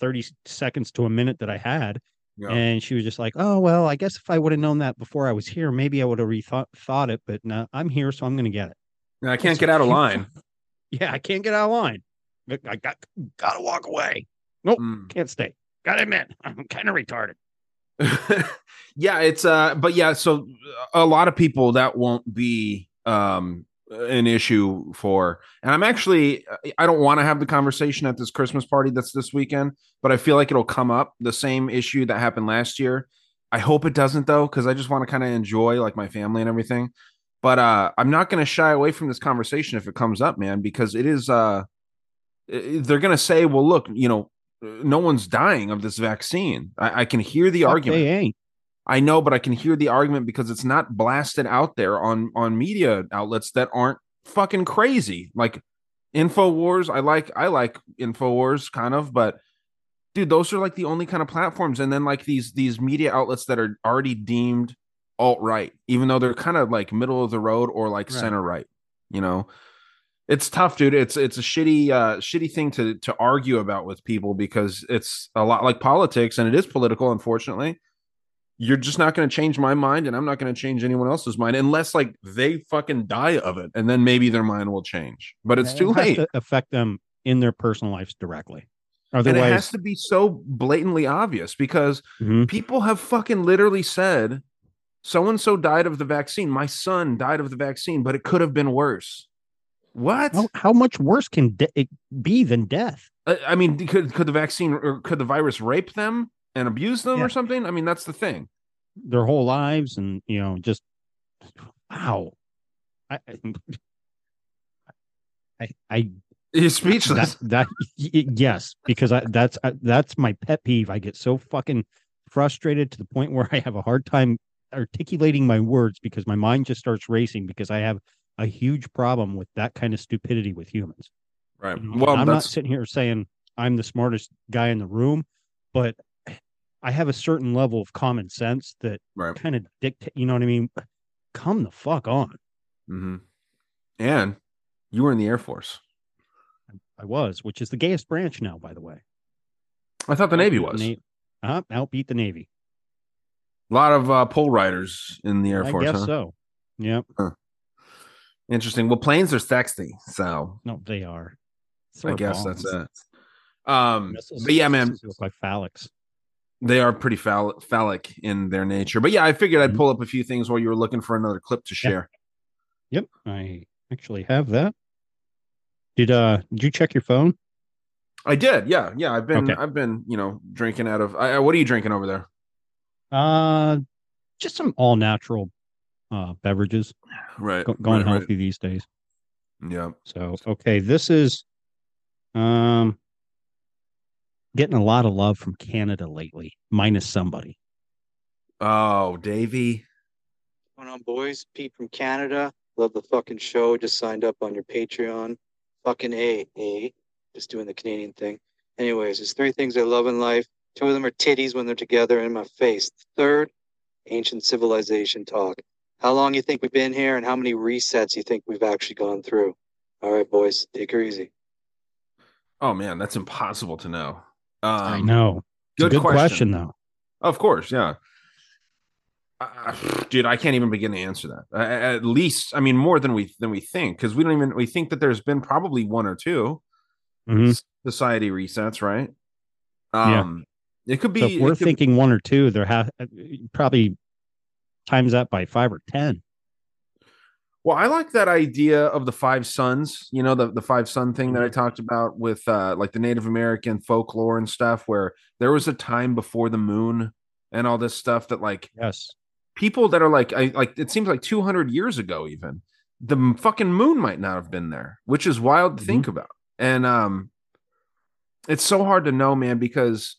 30 seconds to a minute that I had. Yeah. And she was just like, "Oh well, I guess if I would have known that before I was here, maybe I would have rethought thought it. But no, I'm here, so I'm going to get it. I can't get out of line. Yeah, I can't get out of line. I got got to walk away. Nope, Mm. can't stay. Got to admit, I'm kind of retarded. yeah it's uh but yeah so a lot of people that won't be um an issue for and i'm actually i don't want to have the conversation at this christmas party that's this weekend but i feel like it'll come up the same issue that happened last year i hope it doesn't though because i just want to kind of enjoy like my family and everything but uh i'm not going to shy away from this conversation if it comes up man because it is uh they're going to say well look you know no one's dying of this vaccine i, I can hear the Fuck, argument They ain't. I know, but I can hear the argument because it's not blasted out there on on media outlets that aren't fucking crazy. Like Infowars, I like I like Infowars kind of, but dude, those are like the only kind of platforms. And then like these these media outlets that are already deemed alt right, even though they're kind of like middle of the road or like Right. center right. You know, it's tough, dude. It's it's a shitty uh shitty thing to to argue about with people because it's a lot like politics and it is political, unfortunately you're just not going to change my mind and i'm not going to change anyone else's mind unless like they fucking die of it and then maybe their mind will change but it's It too late to affect them in their personal lives directly. and it has to be so blatantly obvious because Mhm. people have fucking literally said so and so died of the vaccine my son died of the vaccine but it could have been worse what how, how much worse can de- it be than death? I I mean, could could the vaccine or could the virus rape them and abuse them Yeah. or something? I mean, that's the thing. Their whole lives, and you know, just wow. I, I, I, You're speechless. That, that yes, because I, that's I, that's my pet peeve. I get so fucking frustrated to the point where I have a hard time articulating my words because my mind just starts racing because I have a huge problem with that kind of stupidity with humans. Right. You know, Well, I'm not sitting here saying I'm the smartest guy in the room, but I have a certain level of common sense that Right. kind of dictate. You know what I mean? Come the fuck on. hmm And you were in the Air Force. I was, which is the gayest branch now, by the way. I thought the Navy was. Na- uh, outbeat the Navy. A lot of uh, pole riders in the Air I Force. guess huh? so. Yep. Huh. Interesting. Well, planes are sexy, so No, they are. So I guess that's it. Um, Missiles- but yeah, man, look like phallics. they are pretty phall- phallic in their nature. But yeah, I figured Mm-hmm. I'd pull up a few things while you were looking for another clip to share. Yep, I actually have that. Did uh did you check your phone? I did. Yeah, yeah. I've been, Okay. I've been, you know, drinking out of. I- what are you drinking over there? Uh just some all natural uh beverages. Right, Go- going right, right. healthy these days. Yeah. So okay, this is um getting a lot of love from Canada lately, minus somebody. Oh, Davey. going on, boys? Pete from Canada. Love the fucking show. Just signed up on your Patreon. Fucking A, A. Just doing the Canadian thing. Anyways, there's three things I love in life. Two of them are titties when they're together in my face. Third, ancient civilization talk. How long you think we've been here and how many resets you think we've actually gone through? All right, boys, take her easy. Oh man, that's impossible to know. Um, I know. It's a good question, though. Of course, yeah. Uh, dude, I can't even begin to answer that. Uh, at least, I mean, more than we than we think, because we don't even we think that there's been probably one or 2 Mhm. society resets, right? Yeah. Um, it could be. So if we're be- thinking one or two, there have probably times that by five or ten. Well, I like that idea of the five sons, you know, the, the five son thing that I talked about with uh, like the Native American folklore and stuff, where there was a time before the moon and all this stuff that like yes, people that are like I like it seems like 200 years ago even the fucking moon might not have been there, which is wild to think about. And um it's so hard to know, man, because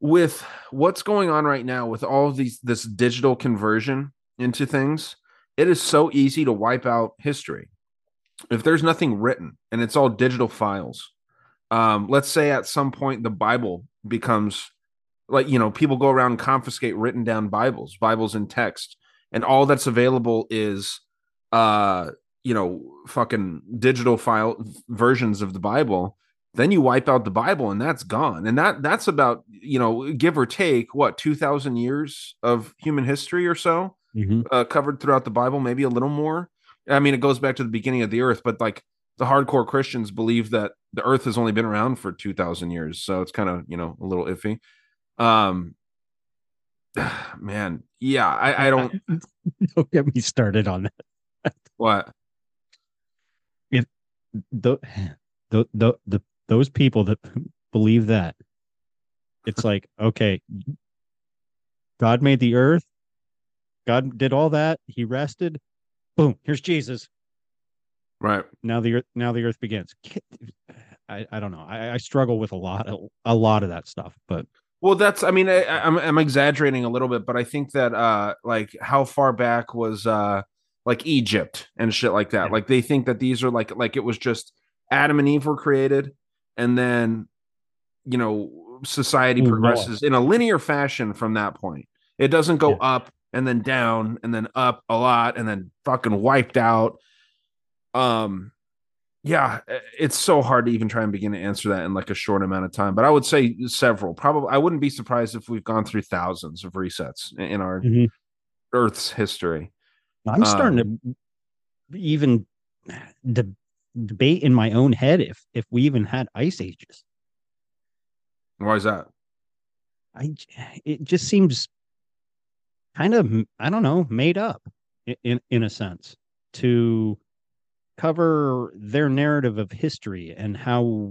with what's going on right now with all these this digital conversion into things, it is so easy to wipe out history. If there's nothing written and it's all digital files, um, let's say at some point the Bible becomes like you know people go around confiscate written down Bibles, Bibles in text, and all that's available is uh you know fucking digital file versions of the Bible. Then you wipe out the Bible and that's gone, and that that's about you know give or take what two thousand years of human history or so Mhm. uh, covered throughout the Bible, maybe a little more. I mean, it goes back to the beginning of the earth, but like the hardcore Christians believe that the earth has only been around for 2000 years. So it's kind of, you know, a little iffy. Um, man, yeah, I, I don't, Don't get me started on that. what? If the, the, the, the, those people that believe that, it's like, okay, God made the earth, God did all that, he rested, boom, here's Jesus. Right. Now the earth, now the earth begins. I, I don't know. I, I struggle with a lot of a lot of that stuff, but Well, that's, I mean, I, I'm, I'm exaggerating a little bit, but I think that, uh, like how far back was, uh, like Egypt and shit like that. Like they think that these are like, like it was just Adam and Eve were created and then, you know, society progresses in a linear fashion from that point. It doesn't go up and then down and then up a lot and then fucking wiped out. Um, yeah, it's so hard to even try and begin to answer that in like a short amount of time. But I would say several. Probably, I wouldn't be surprised if we've gone through thousands of resets in- our Mhm. Earth's history. I'm starting Um, to even de- debate in my own head if if we even had ice ages. Why is that? I it just seems kind of I don't know made up in in a sense to cover their narrative of history and how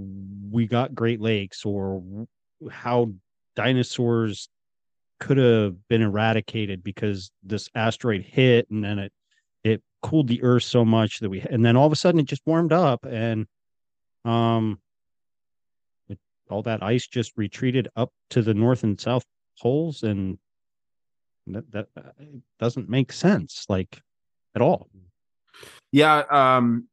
we got Great Lakes or how dinosaurs could have been eradicated because this asteroid hit and then it it cooled the earth so much that we and then all of a sudden it just warmed up and um it, all that ice just retreated up to the north and south poles and that that uh, doesn't make sense like at all Yeah, um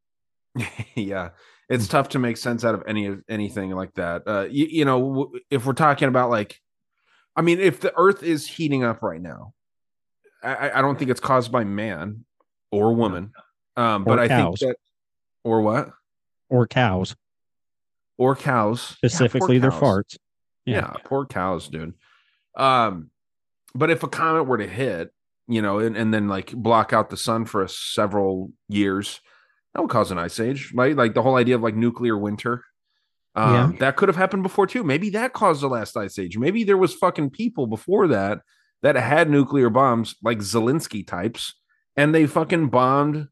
yeah. It's tough to make sense out of any of anything like that. Uh you, you know, w- if we're talking about like I mean, if the earth is heating up right now, I- I don't think it's caused by man or woman. Um, but Or I think that or what? or cows Or cows. Yeah, specifically their cows. farts Yeah. poor cows, dude. Um, but if a comet were to hit, you know, and, and then like block out the sun for a several years, that would cause an ice age, right? Like the whole idea of like nuclear winter. Um, Yeah. that could have happened before too. Maybe that caused the last ice age. Maybe there was fucking people before that that had nuclear bombs, like Zelensky types, and they fucking bombed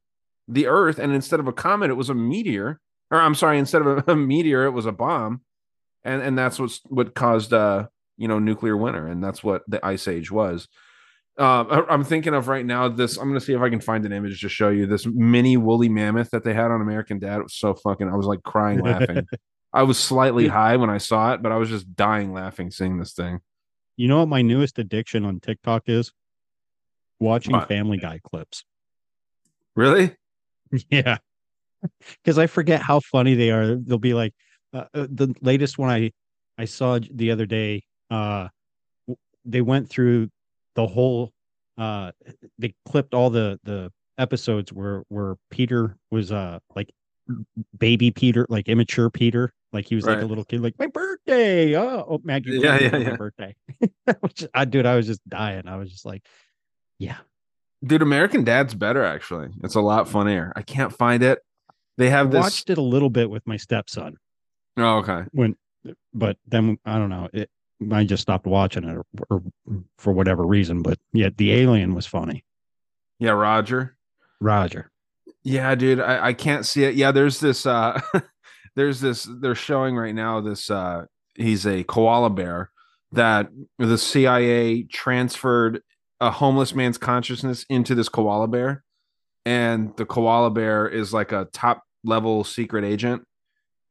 the Earth. And instead of a comet, it was a meteor. Or I'm sorry, instead of a, a meteor, it was a bomb. And and that's what's what caused uh you know nuclear winter and that's what the ice age was. Um I- i'm thinking of right now this i'm gonna see if i can find an image to show you this mini woolly mammoth that they had on american dad. It was so fucking i was like crying laughing. I was slightly high when i saw it but i was just dying laughing seeing this thing. You know what my newest addiction on tiktok is watching What? family guy clips. Really? Yeah. Because i forget how funny they are. They'll be like uh, uh, the latest one i i saw the other day uh they went through the whole uh they clipped all the the episodes where where peter was uh like baby peter like immature peter. Like he was like a little kid like my birthday! Oh, oh maggie Yeah, yeah, yeah. my birthday. Which i dude i was just dying. I was just like yeah. Dude american dad's better actually. It's a lot funnier. I can't find it. They have this watched it a little bit with my stepson. Oh okay. When but then i don't know it i just stopped watching it or, or for whatever reason but yeah the alien was funny. Yeah roger. Roger. Yeah, dude, I, I can't see it. Yeah, there's this uh there's this they're showing right now this uh he's a koala bear that the CIA transferred a homeless man's consciousness into this koala bear and the koala bear is like a top level secret agent.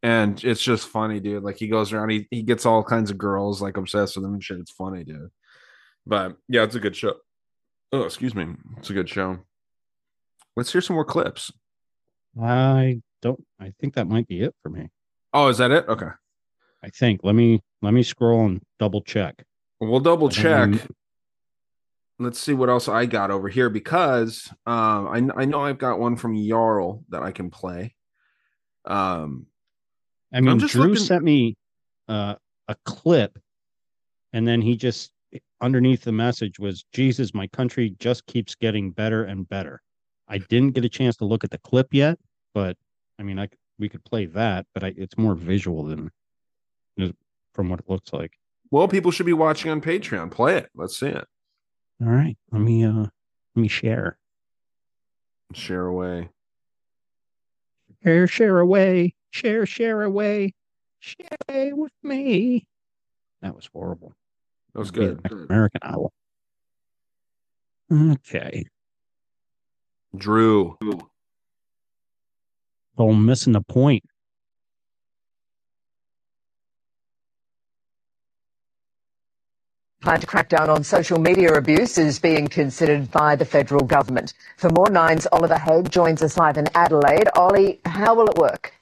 And it's just funny, dude. Like he goes around, he, he gets all kinds of girls like obsessed with him and shit. It's funny, dude. But yeah, it's a good show. Oh, excuse me. It's a good show. Let's hear some more clips. I don't. I think that might be it for me. Oh, is that it? Okay. I think. Let me let me scroll and double check. We'll double check. Let's see what else I got over here because um, I I know I've got one from Jarl that I can play. Um, I mean, Drew looking- sent me uh, a clip, and then he just underneath the message was, "Jesus, my country just keeps getting better and better." I didn't get a chance to look at the clip yet, but I mean, I we could play that, but I, it's more visual than from what it looks like. well, people should be watching on Patreon. Play it. Let's see it. All right, let me uh, let me share. Share away. Share, share away, share, share away, share away with me. That was horrible. That was good. American Idol. Okay. Drew. Oh, missing the point. Plan to crack down on social media abuse is being considered by the federal government. For more Nine's Oliver Haig joins us live in Adelaide. Ollie, how will it work?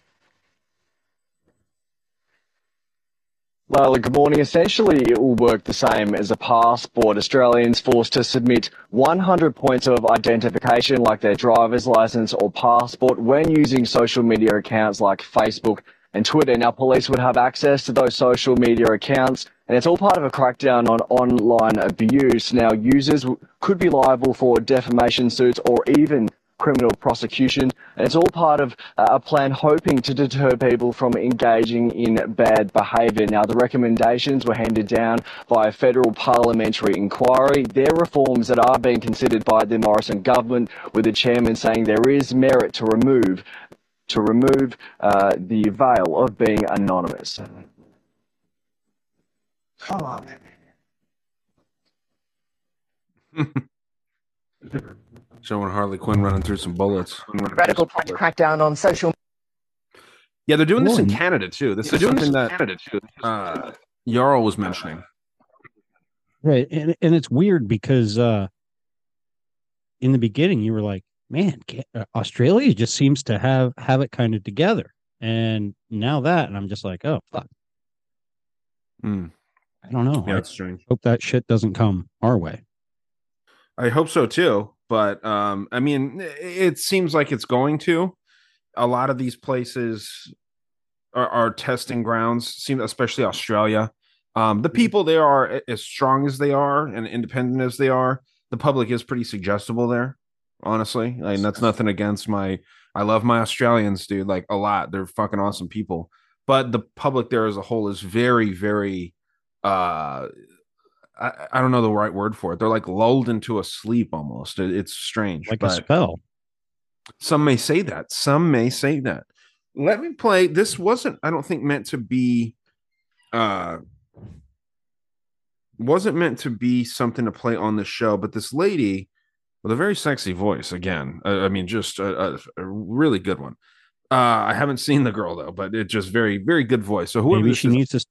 Lila, good morning. Essentially, it will work the same as a passport. Australians forced to submit 100 points of identification, like their driver's license or passport, when using social media accounts like Facebook and Twitter. Now, police would have access to those social media accounts, and it's all part of a crackdown on online abuse. Now, users could be liable for defamation suits or even criminal prosecution. And it's all part of uh, a plan hoping to deter people from engaging in bad behaviour. Now, the recommendations were handed down by a federal parliamentary inquiry. They're reforms that are being considered by the Morrison government, with the chairman saying there is merit to remove to remove uh, the veil of being anonymous. Come on. man. Showing Harley Quinn running through some bullets. Radical plan to crack down on social Yeah, they're doing this in Canada too. This They're is doing this something in that Canada, uh, Jarl was mentioning. Right. And and it's weird because uh in the beginning you were like, man, Australia just seems to have have it kind of together. And now that and I'm just like, oh fuck. Hmm. I don't know. Yeah, it's strange. hope that shit doesn't come our way. I hope so too. But um, I mean, it seems like it's going to. A lot of these places are, are testing grounds. Seem especially Australia. Um, the people there are as strong as they are and independent as they are. The public is pretty suggestible there. Honestly, mean, that's nothing against my. I love my Australians, dude. Like a lot. They're fucking awesome people. But the public there as a whole is very, very uh I, I don't know the right word for it. They're like lulled into a sleep almost. It- it's strange. Like a spell. Some may say that. Some may say that. Let me play. This wasn't, I don't think, meant to be uh wasn't meant to be something to play on the show, but this lady with a very sexy voice again. uh, I mean, just a, a, a really good one. Uh, I haven't seen the girl though, but it just very, very good voice. So whoever Maybe she is- needs to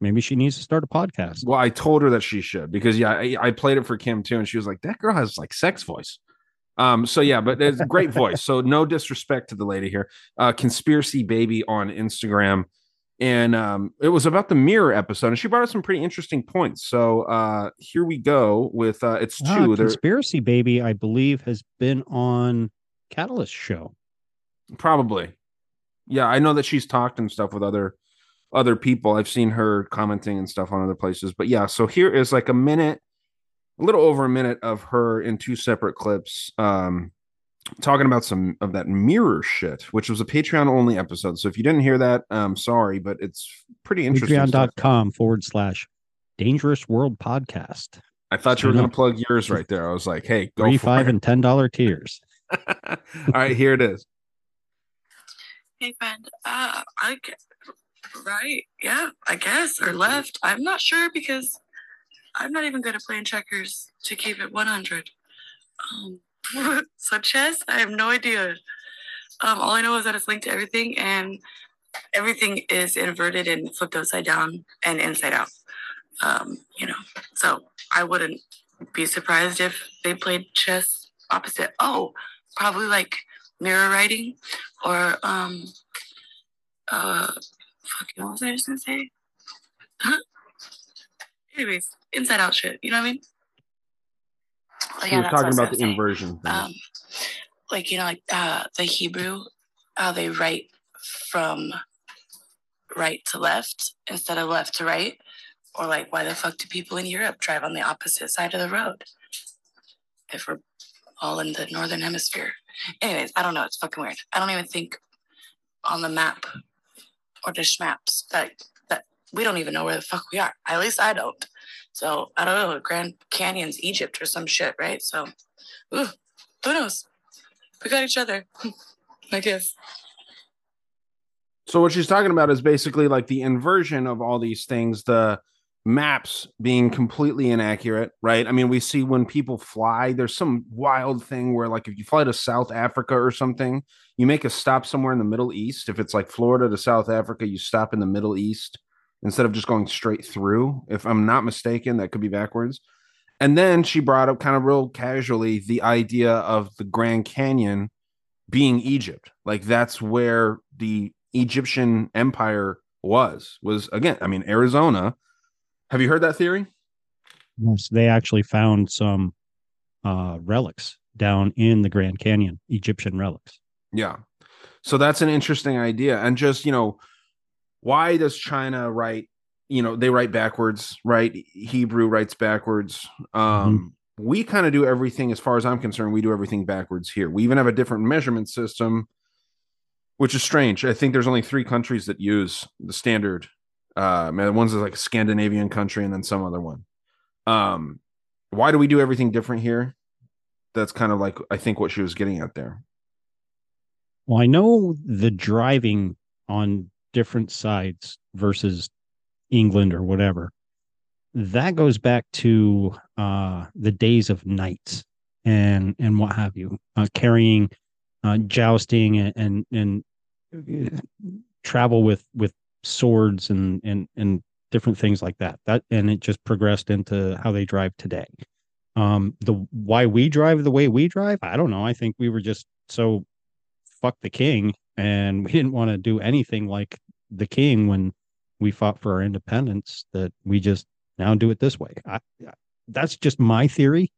maybe she needs to start a podcast. well, I told her that she should because yeah, I, I played it for Kim too, and she was like, "That girl has like sex voice." Um, so yeah, but it's a great voice. So no disrespect to the lady here. Uh, conspiracy baby on Instagram, and um, it was about the mirror episode, and she brought up some pretty interesting points. So uh, here we go with uh, it's Ah, two. They're Conspiracy Baby, I believe, has been on Catalyst show. probably, yeah, I know that she's talked and stuff with other other people. I've seen her commenting and stuff on other places, but yeah. So here is like a minute a little over a minute of her in two separate clips um talking about some of that mirror shit which was a patreon only episode so if you didn't hear that um sorry but it's pretty interesting stuff. Patreon.com forward slash dangerous world podcast. i thought you were going to plug yours right there i was like hey go Three, for five, it. and ten dollar tiers. all right here it is Hey, friend. Uh, I g- right, yeah, I guess, or left. I'm not sure because I'm not even good at playing checkers to keep it 100. Um, chess, I have no idea. Um, all I know is that it's linked to everything, and everything is inverted and flipped upside down and inside out. Um, you know, so I wouldn't be surprised if they played chess opposite. Oh, probably like mirror writing or um uh fucking what was I just gonna say? Anyways, inside out shit. You know what I mean? Like, You're that's talking what I was about the inversion. thing. Um, like you know, like uh, the Hebrew, how they write from right to left instead of left to right, or like why the fuck do people in Europe drive on the opposite side of the road if we're all in the northern hemisphere? Anyways, I don't know. It's fucking weird. I don't even think on the map or the maps that that we don't even know where the fuck we are. At least I don't. So I don't know. Grand Canyon's Egypt or some shit, right? So, ooh, who knows? We got each other, I guess. So what she's talking about is basically like the inversion of all these things, the maps being completely inaccurate, right? I mean, we see when people fly, there's some wild thing where like if you fly to South Africa or something, you make a stop somewhere in the Middle East. If it's like Florida to South Africa, you stop in the Middle East instead of just going straight through. If I'm not mistaken, that could be backwards. And then she brought up kind of real casually the idea of the Grand Canyon being Egypt. Like that's where the Egyptian empire was. Was again, I mean, Arizona. Have you heard that theory? Yes, they actually found some uh, relics down in the Grand Canyon, Egyptian relics. Yeah. So that's an interesting idea. And just, you know, why does China write, you know, they write backwards, right? Hebrew writes backwards. Um, we kind of do everything as far as I'm concerned, we do everything backwards here. We even have a different measurement system, which is strange. I think there's only three countries that use the standard. Uh, man, one's like a Scandinavian country and then some other one. Um, why do we do everything different here? That's kind of like I think what she was getting at there. Well, I know the driving on different sides versus England or whatever. That goes back to uh, the days of knights and and what have you, uh, carrying, uh, jousting, and and, and uh, travel with with swords and and and different things like that. That and it just progressed into how they drive today. Um, the why we drive the way we drive, I don't know. I think we were just so fuck the king and we didn't want to do anything like the king when we fought for our independence that we just now do it this way. I, that's just my theory.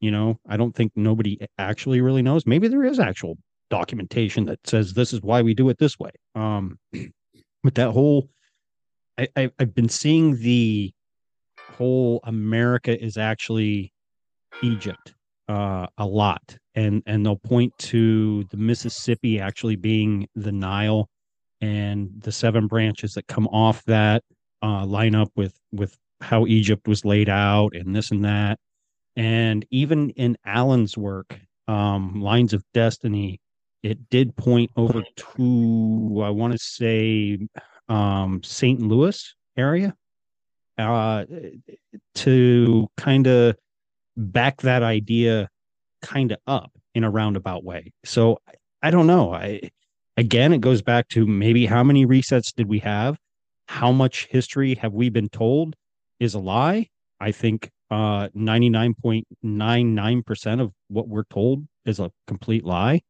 You know i don't think nobody actually really knows. Maybe there is actual documentation that says this is why we do it this way. Um but that whole I, I i've been seeing the whole america is actually egypt uh, a lot, and and they'll point to the Mississippi actually being the Nile, and the seven branches that come off that uh, line up with with how Egypt was laid out, and this and that, and even in Allen's work, um, Lines of Destiny, it did point over to I want to say um, St. Louis area, uh, to kind of back that idea kind of up in a roundabout way. So I don't know. I again it goes back to maybe how many resets did we have? How much history have we been told is a lie? I think uh 99.99% of what we're told is a complete lie.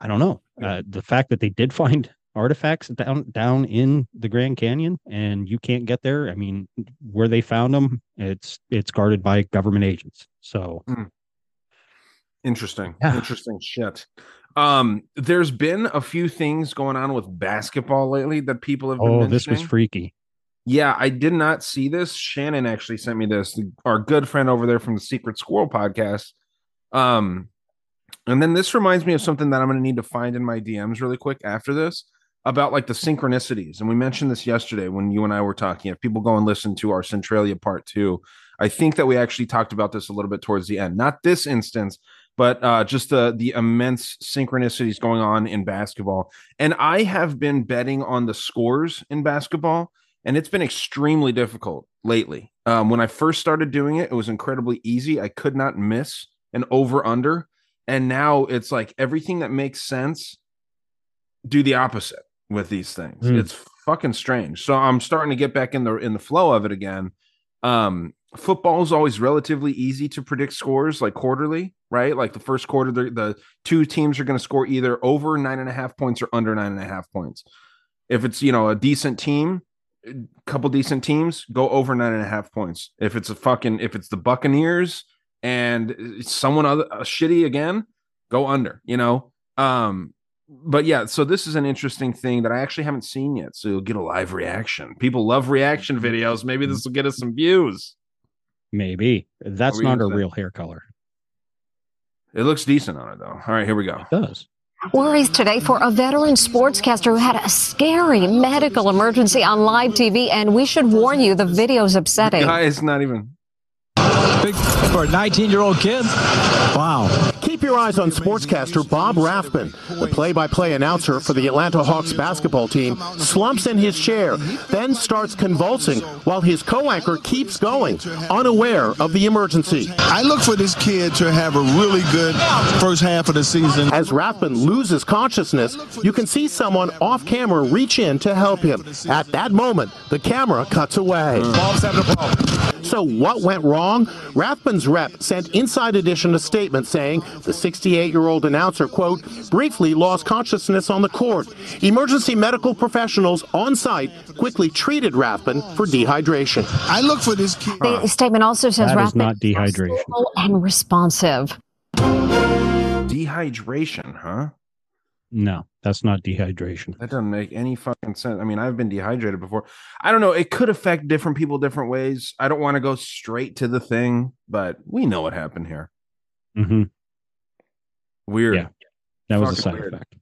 I don't know. Uh, the fact that they did find artifacts down down in the Grand Canyon and you can't get there. I mean, where they found them, it's it's guarded by government agents. So Mm. Interesting. Interesting shit. Um, there's been a few things going on with basketball lately that people have been oh, this was freaky. Yeah, I did not see this. Shannon actually sent me this. Our good friend over there from the Secret Squirrel podcast. Um, and then this reminds me of something that I'm going to need to find in my DMs really quick after this about like the synchronicities. And we mentioned this yesterday when you and I were talking. If people go and listen to our Centralia part two, I think that we actually talked about this a little bit towards the end. Not this instance, but uh, just the the immense synchronicities going on in basketball. And I have been betting on the scores in basketball, and it's been extremely difficult lately. Um, when I first started doing it, it was incredibly easy. I could not miss an over under. And now it's like everything that makes sense, do the opposite with these things. Mm. It's fucking strange. So I'm starting to get back in the in the flow of it again. Um, football is always relatively easy to predict scores, like quarterly, right? Like the first quarter, the, the two teams are going to score either over nine and a half points or under nine and a half points. If it's you know a decent team, a couple decent teams, go over nine and a half points. If it's a fucking if it's the Buccaneers and someone other uh, shitty again, go under. You know, um, but yeah, so this is an interesting thing that I actually haven't seen yet. So you'll get a live reaction. People love reaction mm-hmm. videos. Maybe this will get us some views. Maybe that's What were you not a gonna real hair color. It looks decent on it though. All right, here we go. It does. Worries today for a veteran sportscaster who had a scary medical emergency on live TV, and we should warn you the video's upsetting. Guy is not even. Big for a 19 year old kid. Wow. Keep your eyes on sportscaster Bob Rathbun. The play by play announcer for the Atlanta Hawks basketball team slumps in his chair, then starts convulsing while his co anchor keeps going, unaware of the emergency. I look for this kid to have a really good first half of the season. As Rathbun loses consciousness, you can see someone off camera reach in to help him. At that moment, the camera cuts away. Bob's having a problem. So what went wrong? Rathbun's rep sent Inside Edition a statement saying the 68-year-old announcer, quote, briefly lost consciousness on the court. Emergency medical professionals on site quickly treated Rathbun for dehydration. I look for this kid. The statement also says That is Rathbun not dehydration. and responsive. Dehydration, huh? No, that's not dehydration. That doesn't make any fucking sense. I mean, I've been dehydrated before. I don't know. It could affect different people different ways. I don't want to go straight to the thing, but we know what happened here. Mm-hmm. Weird. Yeah, that was a side weird. effect.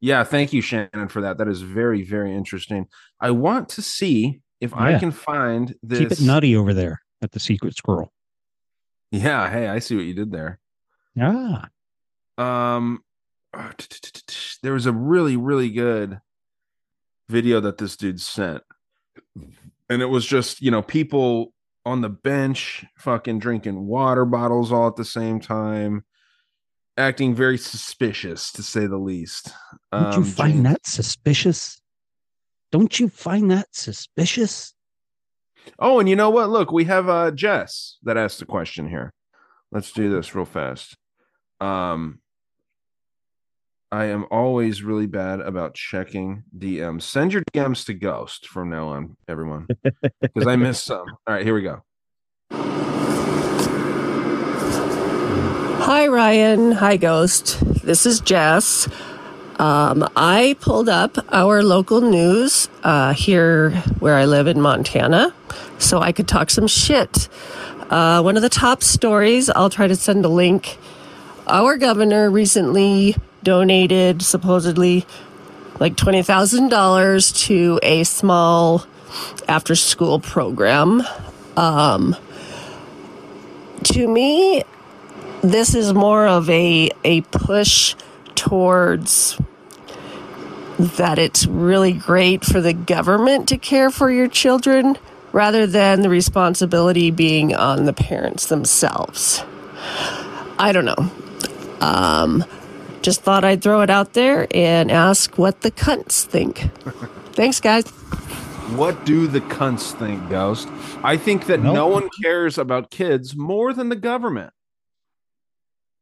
Yeah, thank you, Shannon, for that. That is very, very interesting. I want to see if I can find this. Keep it nutty over there at the secret squirrel. Yeah, hey, I see what you did there. Ah, Um, there was a really, really good video that this dude sent, and it was just you know people on the bench fucking drinking water bottles all at the same time, acting very suspicious to say the least. don't you Um, find James- that suspicious? Don't you find that suspicious? Oh, and you know what? Look, we have uh Jess that asked the question here. Let's do this real fast. Um I am always really bad about checking DMs. Send your DMs to Ghost from now on, everyone. Because I missed some. All right, here we go. Hi, Ryan. Hi, Ghost. This is Jess. Um, I pulled up our local news uh, here where I live in Montana so I could talk some shit. Uh, one of the top stories, I'll try to send a link. Our governor recently donated supposedly like $20,000 to a small after school program. Um, to me, this is more of a a push towards that it's really great for the government to care for your children rather than the responsibility being on the parents themselves. I don't know. Um, just thought I'd throw it out there and ask what the cunts think. Thanks, guys. What do the cunts think, Ghost? I think that no one cares about kids more than the government.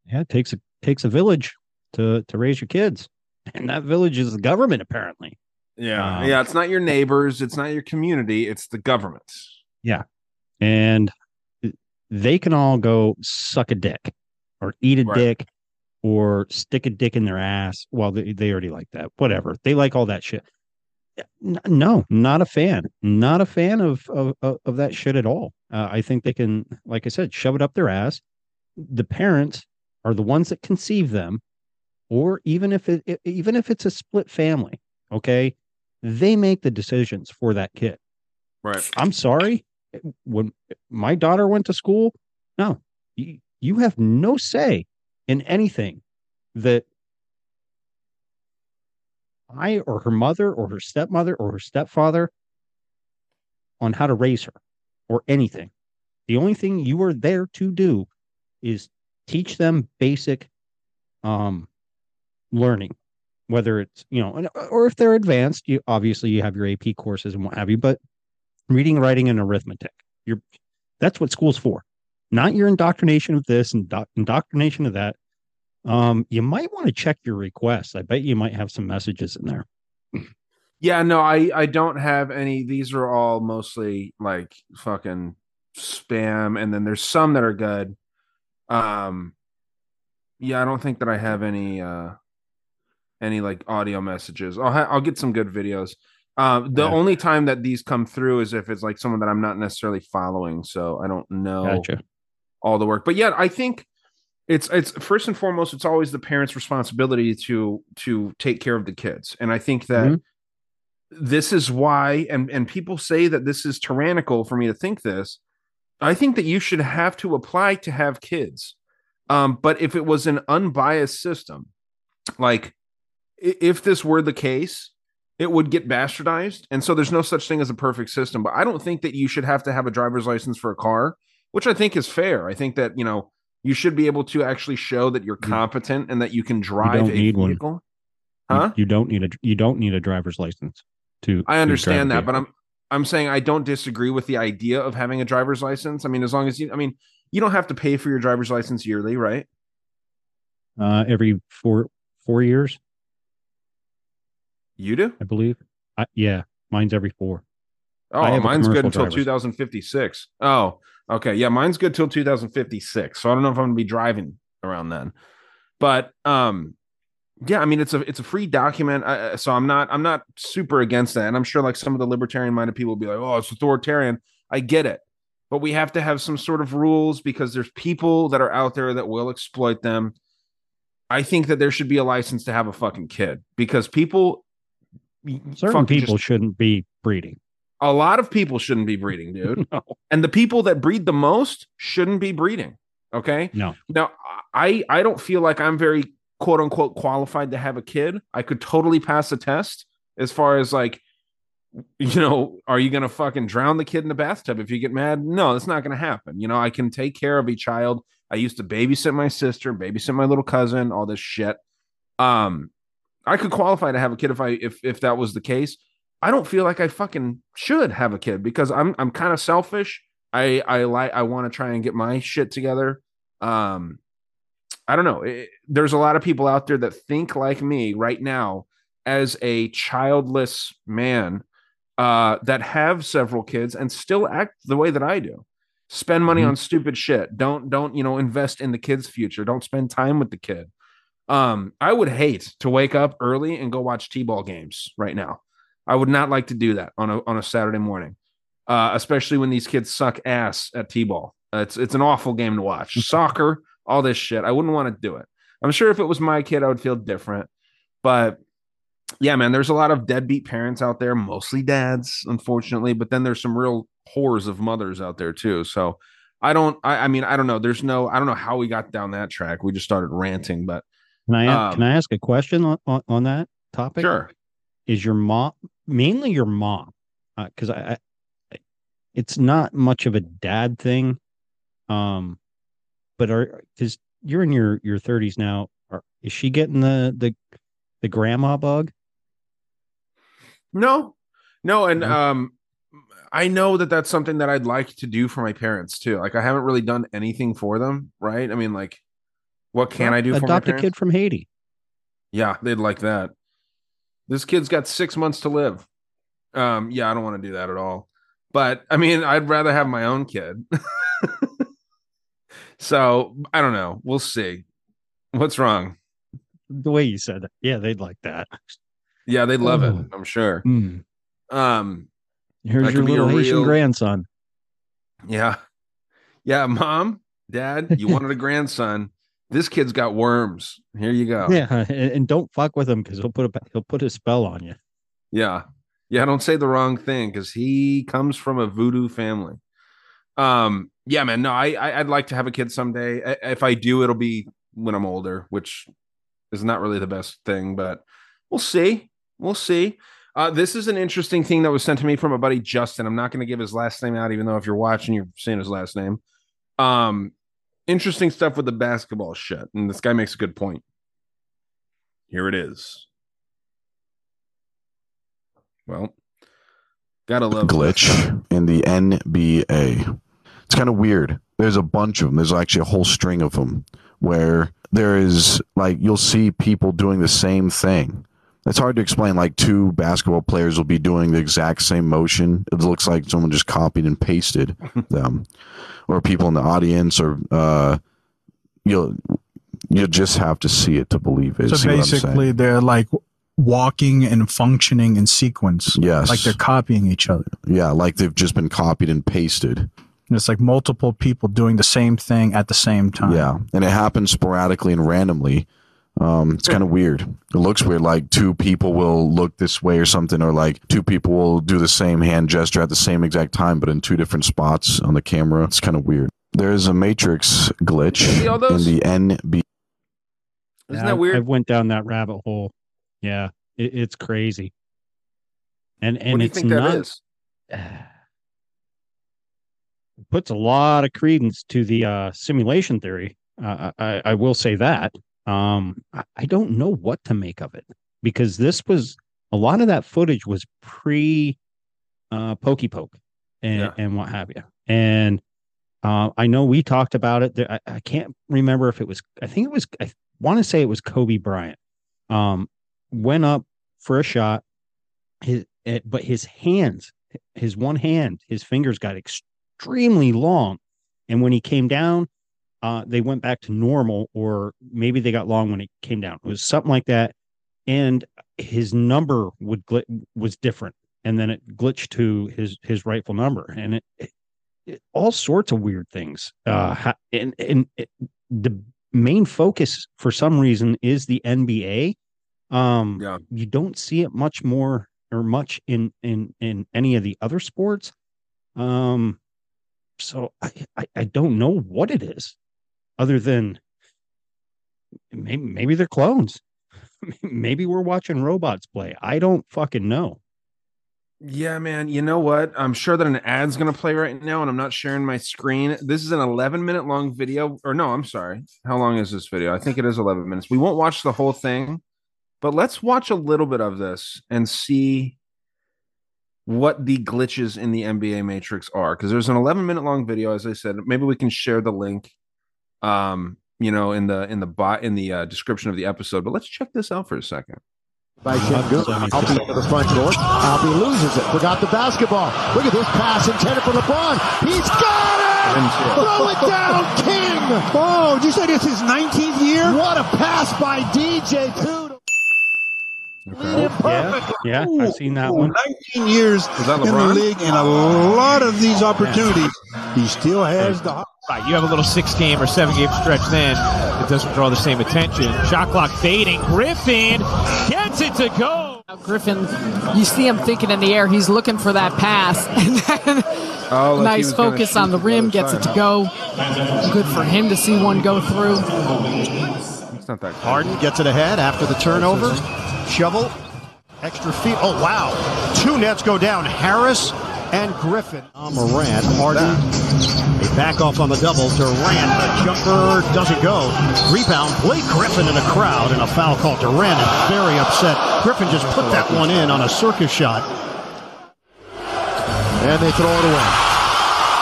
Yeah, it takes a takes a village to to raise your kids, and that village is the government apparently. Yeah. Um, yeah, it's not your neighbors, it's not your community, it's the government. Yeah. And they can all go suck a dick or eat a Right. dick or stick a dick in their ass. Well, they, they already like that. Whatever. They like all that shit. No, not a fan. Not a fan of of, of, that shit at all. Uh, I think they can, like I said, shove it up their ass. The parents are the ones that conceive them, or even if it, even if it's a split family, okay, they make the decisions for that kid. Right. I'm sorry. When my daughter went to school, no, you, you have no say in anything that I or her mother or her stepmother or her stepfather on how to raise her. or anything. The only thing you are there to do is teach them basic um learning whether it's you know or if they're advanced you obviously you have your ap courses and what have you but reading writing and arithmetic you're that's what school's for not your indoctrination of this and doc- indoctrination of that um you might want to check your requests i bet you might have some messages in there Yeah, no, I I don't have any. These are all mostly like fucking spam, and then there's some that are good. Um, yeah, I don't think that I have any uh any like audio messages. I'll ha- I'll get some good videos. Um, the Yeah. only time that these come through is if it's like someone that I'm not necessarily following, so I don't know Gotcha. all the work. But yeah, I think it's it's first and foremost, it's always the parents' responsibility to to take care of the kids, and I think that Mhm. this is why and and people say that this is tyrannical for me to think this i think that you should have to apply to have kids. Um but if it was an unbiased system like if this were the case it would get bastardized. And so there's no such thing as a perfect system. But i don't think that you should have to have a driver's license for a car which i think is fair. I think that you know you should be able to actually show that you're competent and that you can you drive don't a one. vehicle. You- Huh? you, don't need a you don't need a driver's license to I understand that, but I'm I'm saying I don't disagree with the idea of having a driver's license. I mean, as long as you, I mean, you don't have to pay for your driver's license yearly, right? uh every four four years You do? i believe I, yeah mine's every four Oh, mine's good until driver's- 2056. Oh, okay. Yeah, mine's good till 2056. So I don't know if I'm gonna be driving around then. But um, yeah, I mean it's a it's a free document. Uh, so I'm not I'm not super against that. And I'm sure like some of the libertarian minded people will be like, oh, it's authoritarian. I get it, but we have to have some sort of rules because there's people that are out there that will exploit them. I think that there should be a license to have a fucking kid because people certain people just- shouldn't be breeding a lot of people shouldn't be breeding, dude. And the people that breed the most shouldn't be breeding. Okay. no Now, I I don't feel like I'm very quote unquote qualified to have a kid. I could totally pass the test as far as like, you know, are you gonna fucking drown the kid in the bathtub if you get mad? No, that's not gonna happen. You know, I can take care of a child. I used to babysit my sister, babysit my little cousin, all this shit. Um, I could qualify to have a kid if I if if that was the case. I don't feel like I fucking should have a kid because I'm I'm kind of selfish. I I like I want to try and get my shit together. Um, I don't know. It- there's a lot of people out there that think like me right now as a childless man uh, that have several kids and still act the way that I do. Spend money Mhm. on stupid shit. Don't don't you know invest in the kid's future. Don't spend time with the kid. Um, I would hate to wake up early and go watch t-ball games right now. I would not like to do that on a on a Saturday morning, uh, especially when these kids suck ass at t-ball. Uh, it's it's an awful game to watch. Soccer, all this shit. I wouldn't want to do it. I'm sure if it was my kid, I would feel different. But yeah, man, there's a lot of deadbeat parents out there, mostly dads, unfortunately. But then there's some real whores of mothers out there too. So I don't. I, I mean, I don't know. There's no. I don't know how we got down that track. We just started ranting, but can i Um, can i ask a question on, on, on that topic sure. is your mom mainly your mom because I, I it's not much of a dad thing um but are because you're in your your 30s now are, is she getting the the the grandma bug No, no, and No? um, I know that that's something that I'd like to do for my parents too. Like I haven't really done anything for them, right? I mean, like, what can I do for adopt a kid from haiti Yeah, they'd like that. This kid's got six months to live. Um, yeah, I don't want to do that at all. But I mean, I'd rather have my own kid. so I don't know. We'll see. What's wrong? the way you said that yeah they'd like that Yeah, they'd love Oh. it. I'm sure. Mm. Um, here's your little haitian real- grandson Yeah. Yeah, mom, dad, you wanted a grandson. This kid's got worms. Here you go. yeah and, and don't fuck with him because he'll put a he'll put a spell on you Yeah. Yeah, don't say the wrong thing because he comes from a voodoo family. Um, yeah, man. No, I, I I'd like to have a kid someday. I- If I do, it'll be when I'm older, which is not really the best thing, but we'll see. We'll see. Uh, this is an interesting thing that was sent to me from a buddy Justin. I'm not going to give his last name out, even though if you're watching, you're seeing his last name. Um, interesting stuff with the basketball shit, and this guy makes a good point. Here it is. Well, gotta love glitch in the NBA. It's kind of weird. There's a bunch of them. There's actually a whole string of them where there is like you'll see people doing the same thing. It's hard to explain. Like two basketball players will be doing the exact same motion. It looks like someone just copied and pasted them, or people in the audience, or uh, you'll you just have to see it to believe it. So See what I'm saying? basically, they're like walking and functioning in sequence. Yes. Like they're copying each other. yeah, like they've just been copied and pasted. And it's like multiple people doing the same thing at the same time. Yeah, and it happens sporadically and randomly. Um, it's kind of weird. It looks weird. Like two people will look this way or something, or like two people will do the same hand gesture at the same exact time, but in two different spots on the camera. It's kind of weird. There's a matrix glitch in the NB. Isn't Yeah, that I- weird? I went down that rabbit hole. Yeah, it, it's crazy. And and what do you it's think not that is? puts a lot of credence to the uh, simulation theory. Uh, I, I will say that. Um, I, I don't know what to make of it because this was a lot of that footage was pre uh, pokey poke and, Yeah. and what have you. And uh, I know we talked about it. There, I, I can't remember if it was. I think it was. I want to say it was Kobe Bryant. Um, went up for a shot. His, eh, but his hands, his one hand, his fingers got extremely long, and when he came down, uh, they went back to normal, or maybe they got long when he came down. It was something like that, and his number would glit was different, and then it glitched to his his rightful number, and it, it, it all sorts of weird things. Uh, and and it, the main focus for some reason is the NBA. Um, Yeah. you don't see it much more or much in in in any of the other sports. Um, so I, I I don't know what it is, other than maybe maybe they're clones. maybe we're watching robots play. I don't fucking know. Yeah, man. You know what? I'm sure that an ad's going to play right now, and I'm not sharing my screen. This is an 11 minute long video. Or, no, I'm sorry. How long is this video? I think it is 11 minutes. We won't watch the whole thing, but let's watch a little bit of this and see what the glitches in the NBA Matrix are. Because there's an 11 minute long video, as I said. Maybe we can share the link, um, you know, in the in the bot in the uh, description of the episode. But let's check this out for a second. by Shingu. Albie to the front court. Albie loses it. Forgot the basketball. Look at this pass intended for LeBron. He's got it! Throw it down, King! Oh, did you say this is his 19th year? What a pass by DJ Poodle. Yeah, yeah, I've seen that one. 19 years that in the league and a lot of these opportunities. He still has the. Right, you have a little six game or seven game stretch then. It doesn't draw the same attention. Shot clock fading. Griffin gets it to go. Griffin, you see him thinking in the air. He's looking for that pass. And then Oh, like nice focus on the the rim, other gets it to go. Good for him to see one go through. It's not that Harden gets it ahead after the turnover. Shovel. Extra feet. Oh, wow. Two nets go down. Harris and Griffin. On Morant. Harden. They back off on the double. Durant. The jumper doesn't go. Rebound. Blake Griffin in the crowd and a foul call. Durant is very upset. Griffin just put that one in on a circus shot. And they throw it away.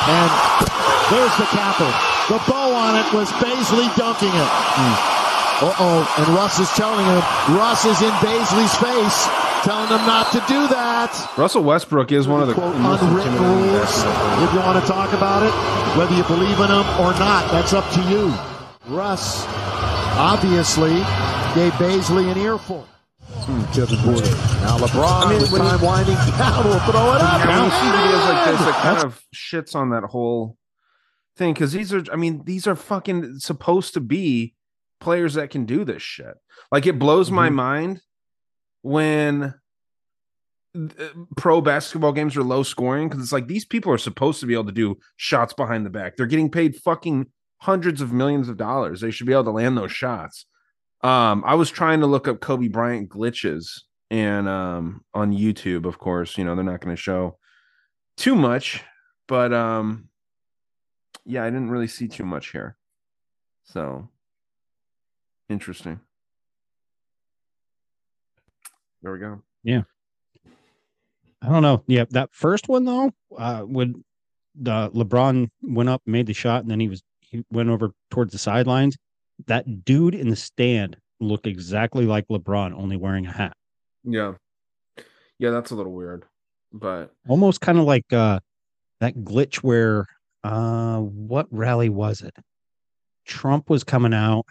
And there's the capper. The bow on it was Bazley dunking it. Hmm. Uh-oh. And Russ is telling him, Russ is in Bazley's face, telling him not to do that. Russell Westbrook is one of the Quote, most unwritten rules. If you want to talk about it, whether you believe in them or not, that's up to you. Russ obviously gave Bazley an earful. Hmm, Kevin Porter. Now LeBron I mean, with when you- time winding down will throw it up. Yeah, when you see videos like this, it And- kind of shits on that whole thing because these are, I mean, these are fucking supposed to be players that can do this shit. Like it blows my mind when uh, pro basketball games are low scoring because it's like these people are supposed to be able to do shots behind the back. They're getting paid fucking hundreds of millions of dollars. They should be able to land those shots. Um, I was trying to look up Kobe Bryant glitches and um on YouTube, of course, you know, they're not going to show too much, but um yeah, I didn't really see too much here. So interesting. There we go. Yeah. I don't know. Yeah, that first one though, uh, when the LeBron went up, made the shot, and then he was he went over towards the sidelines. That dude in the stand looked exactly like LeBron, only wearing a hat. Yeah. Yeah, that's a little weird. But Almost kind of like uh that glitch where uh what rally was it? Trump was coming out.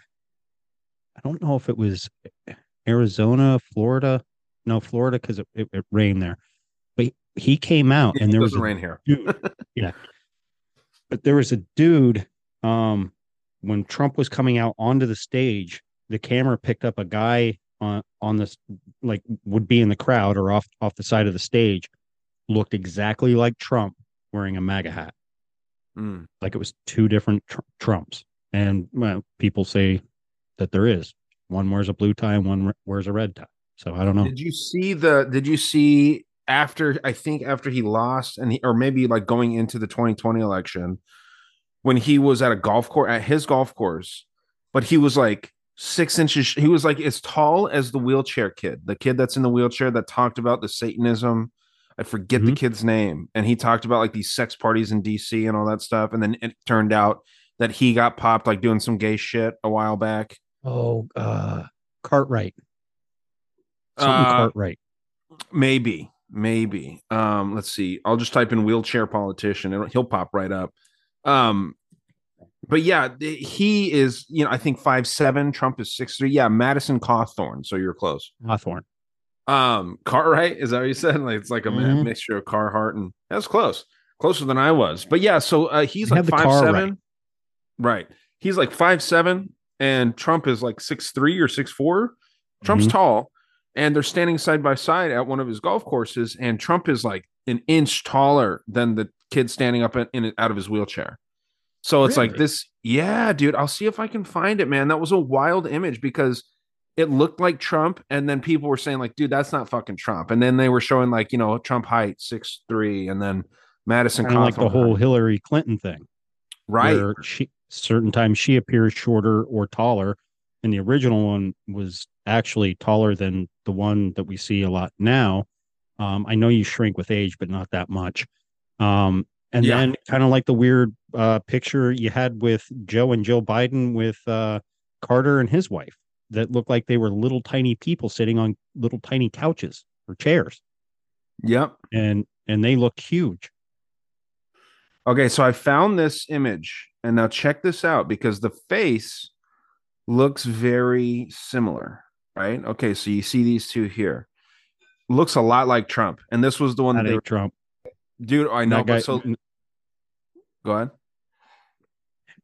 I don't know if it was Arizona, Florida. No, Florida because it, it, it rained there. But he came out and there was a rain here. dude- yeah. But there was a dude um when Trump was coming out onto the stage, the camera picked up a guy on on this like would be in the crowd or off off the side of the stage, looked exactly like Trump wearing a MAGA hat. Mm. Like it was two different tr- Trumps. And well, people say that there is one wears a blue tie and one wears a red tie. So I don't know. Did you see the? Did you see after? I think after he lost, and he, or maybe like going into the 2020 election, when he was at a golf course at his golf course, but he was like six inches. He was like as tall as the wheelchair kid, the kid that's in the wheelchair that talked about the Satanism. I forget the mm-hmm. kid's name, and he talked about like these sex parties in DC and all that stuff. And then it turned out that he got popped like doing some gay shit a while back. Oh, uh Cartwright. Something Uh, Cartwright. Maybe, maybe. Um, let's see. I'll just type in wheelchair politician. It'll, he'll pop right up. Um, but yeah, he is. You know, I think five seven. Trump is six three. Yeah, Madison Cawthorn. So you're close. Hawthorne. Um, Cartwright is that what you said? Like it's like a Mhm. mixture of Carhartt and that's close, closer than I was. But yeah, so uh, he's You like five seven. Right. He's like five seven, and Trump is like six three or six four. Trump's Mhm. tall, and they're standing side by side at one of his golf courses, and Trump is like an inch taller than the kid standing up in, in out of his wheelchair. So it's like this. Yeah, dude. I'll see if I can find it, man. That was a wild image because it looked like Trump, and then people were saying like, "Dude, that's not fucking Trump." And then they were showing like, you know, Trump height six three, and then Madison Kind of like the whole. Hillary Clinton thing. right. she certain times she appears shorter or taller and the original one was actually taller than the one that we see a lot now um, i know you shrink with age but not that much um, and Yeah. then kind of like the weird uh, picture you had with joe and joe biden with uh, carter and his wife that looked like they were little tiny people sitting on little tiny couches or chairs Yep. and and they looked huge Okay, so I found this image, and now check this out because the face looks very similar, right? Okay, so you see these two here. Looks a lot like Trump, and this was the one that That they Trump. dude. I know, guy- but so go ahead.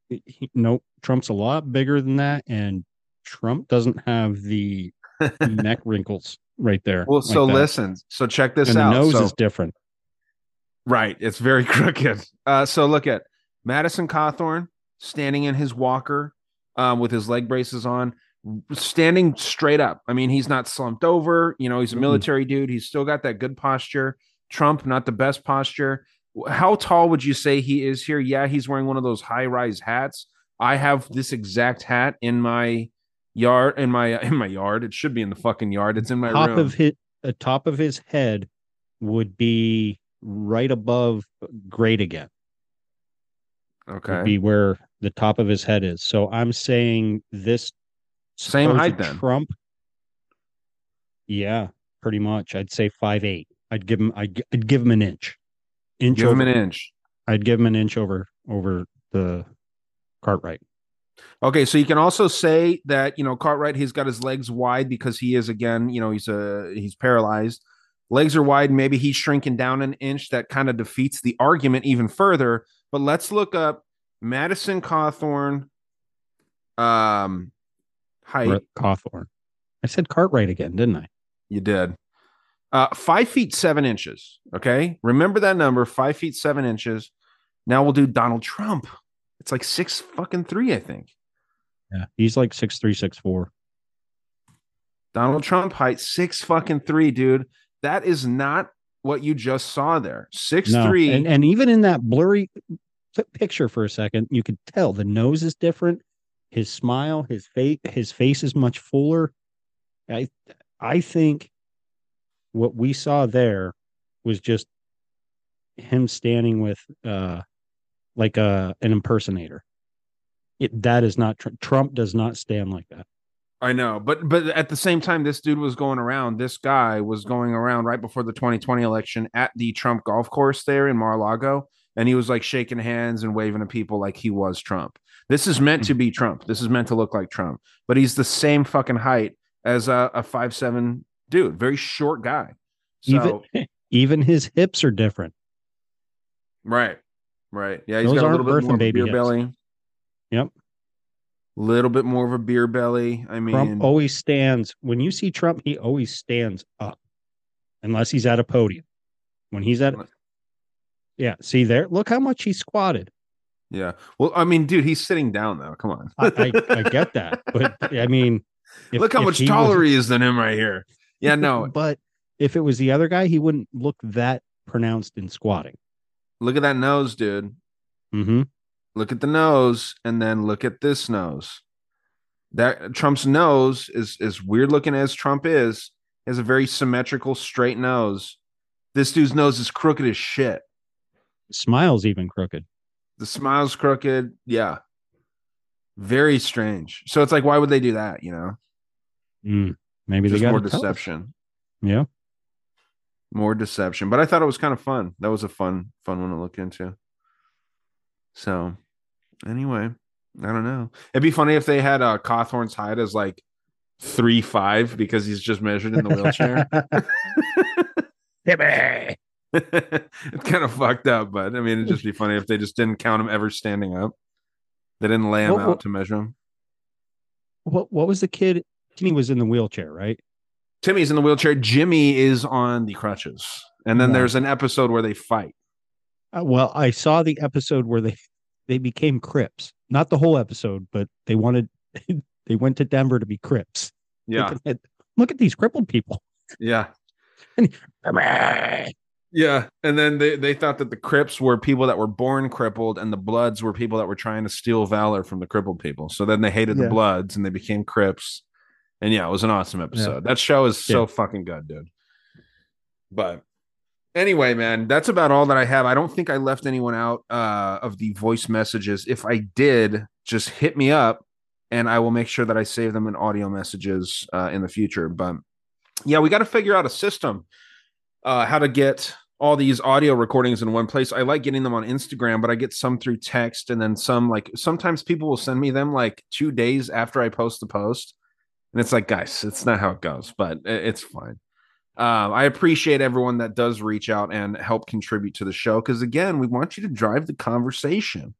he, no, Trump's a lot bigger than that, and Trump doesn't have the neck wrinkles right there. Well, like so that. listen, so check this and out. The nose So- is different. Right. It's very crooked. Uh, so look at Madison Cawthorn standing in his walker um, with his leg braces on, standing straight up. I mean, he's not slumped over. You know, he's a Mm-mm. military dude. He's still got that good posture. Trump, not the best posture. How tall would you say he is here? Yeah, he's wearing one of those high rise hats. I have this exact hat in my yard. In my in my yard. It should be in the fucking yard. It's in my top room. of his, the top of his head would be right above great again. Okay. Be where the top of his head is. So I'm saying this Same height then. Trump. Yeah, pretty much. I'd say five eight. I'd give him. I'd, I'd give him an inch. Inch. Give him an inch. I'd give him an inch over over the Cartwright. Okay, so you can also say that you know Cartwright he's got his legs wide because he is again you know he's a he's paralyzed. Legs are wide. Maybe he's shrinking down an inch. That kind of defeats the argument even further. But let's look up Madison Cawthorn. Um, height. Cawthorn. I said Cartwright again, didn't I? You did. Uh, five feet seven inches. Okay, remember that number. Five feet seven inches. Now we'll do Donald Trump. It's like six fucking three, I think. Yeah, he's like six three, six four. Donald Trump height six fucking three, dude. That is not what you just saw there. Six No, three. and, and even in that blurry picture for a second, you could tell the nose is different. His smile, his face, his face is much fuller. I, I think what we saw there was just him standing with, uh, like a an impersonator. It that is not Tr- Trump. Does not stand like that. I know, but but at the same time, this dude was going around. This guy was going around right before the 2020 election at the Trump golf course there in Mar-a-Lago, and he was like shaking hands and waving to people like he was Trump. This is meant to mm-hmm. be Trump. This is meant to look like Trump, but he's the same fucking height as a, a five seven dude, very short guy. So Even even his hips are different. right, right, yeah, he's Those got a little bit more of a baby beer hips. belly, Yep. little bit more of a beer belly. I mean, Trump always stands when you see Trump, he always stands up, unless he's at a podium. When he's at, yeah, see there, look how much he squatted. yeah. Well, I mean, dude, he's sitting down though. Come on, I, I, I get that, but I mean, if- look how much he taller was- he is than him right here. Yeah, no, but if it was the other guy, he wouldn't look that pronounced in squatting. look at that nose, dude. Mm-hmm. Look at the nose, and then look at this nose. That Trump's nose is as weird looking as Trump is, has a very symmetrical, straight nose. This dude's nose is crooked as shit. Smile's even crooked. The smile's crooked. Yeah. Very strange. So it's like, why would they do that? You know, Mm, maybe just they got more to tell deception. Yeah. More deception. But I thought it was kind of fun. That was a fun, fun one to look into. So anyway, I don't know. It'd be funny if they had uh Cawthorn's height as like three five because he's just measured in the wheelchair. it's kind of fucked up, but I mean, it'd just be funny if they just didn't count him ever standing up. They didn't lay him What- out what- to measure him. What What was the kid? Timmy was in the wheelchair, right? Timmy's in the wheelchair. Jimmy is on the crutches. And then Right. there's an episode where they fight. Uh, well, I saw the episode where they they became Crips. Not the whole episode, but they wanted they went to Denver to be Crips. Yeah. Look at, look at these crippled people. Yeah. Yeah, and then they, they thought that the Crips were people that were born crippled, and the Bloods were people that were trying to steal valor from the crippled people. So then they hated Yeah. the Bloods, and they became Crips. And yeah, it was an awesome episode. That show is so fucking good, dude. But anyway, man, that's about all that I have. I don't think I left anyone out uh, of the voice messages. If I did, just hit me up, and I will make sure that I save them in audio messages uh, in the future. But yeah, we got to figure out a system uh, how to get all these audio recordings in one place. I like getting them on Instagram, but I get some through text, and then some like sometimes people will send me them like two days after I post the post, and it's like, guys, it's not how it goes, but it's fine. Um, I appreciate everyone that does reach out and help contribute to the show because again, we want you to drive the conversation.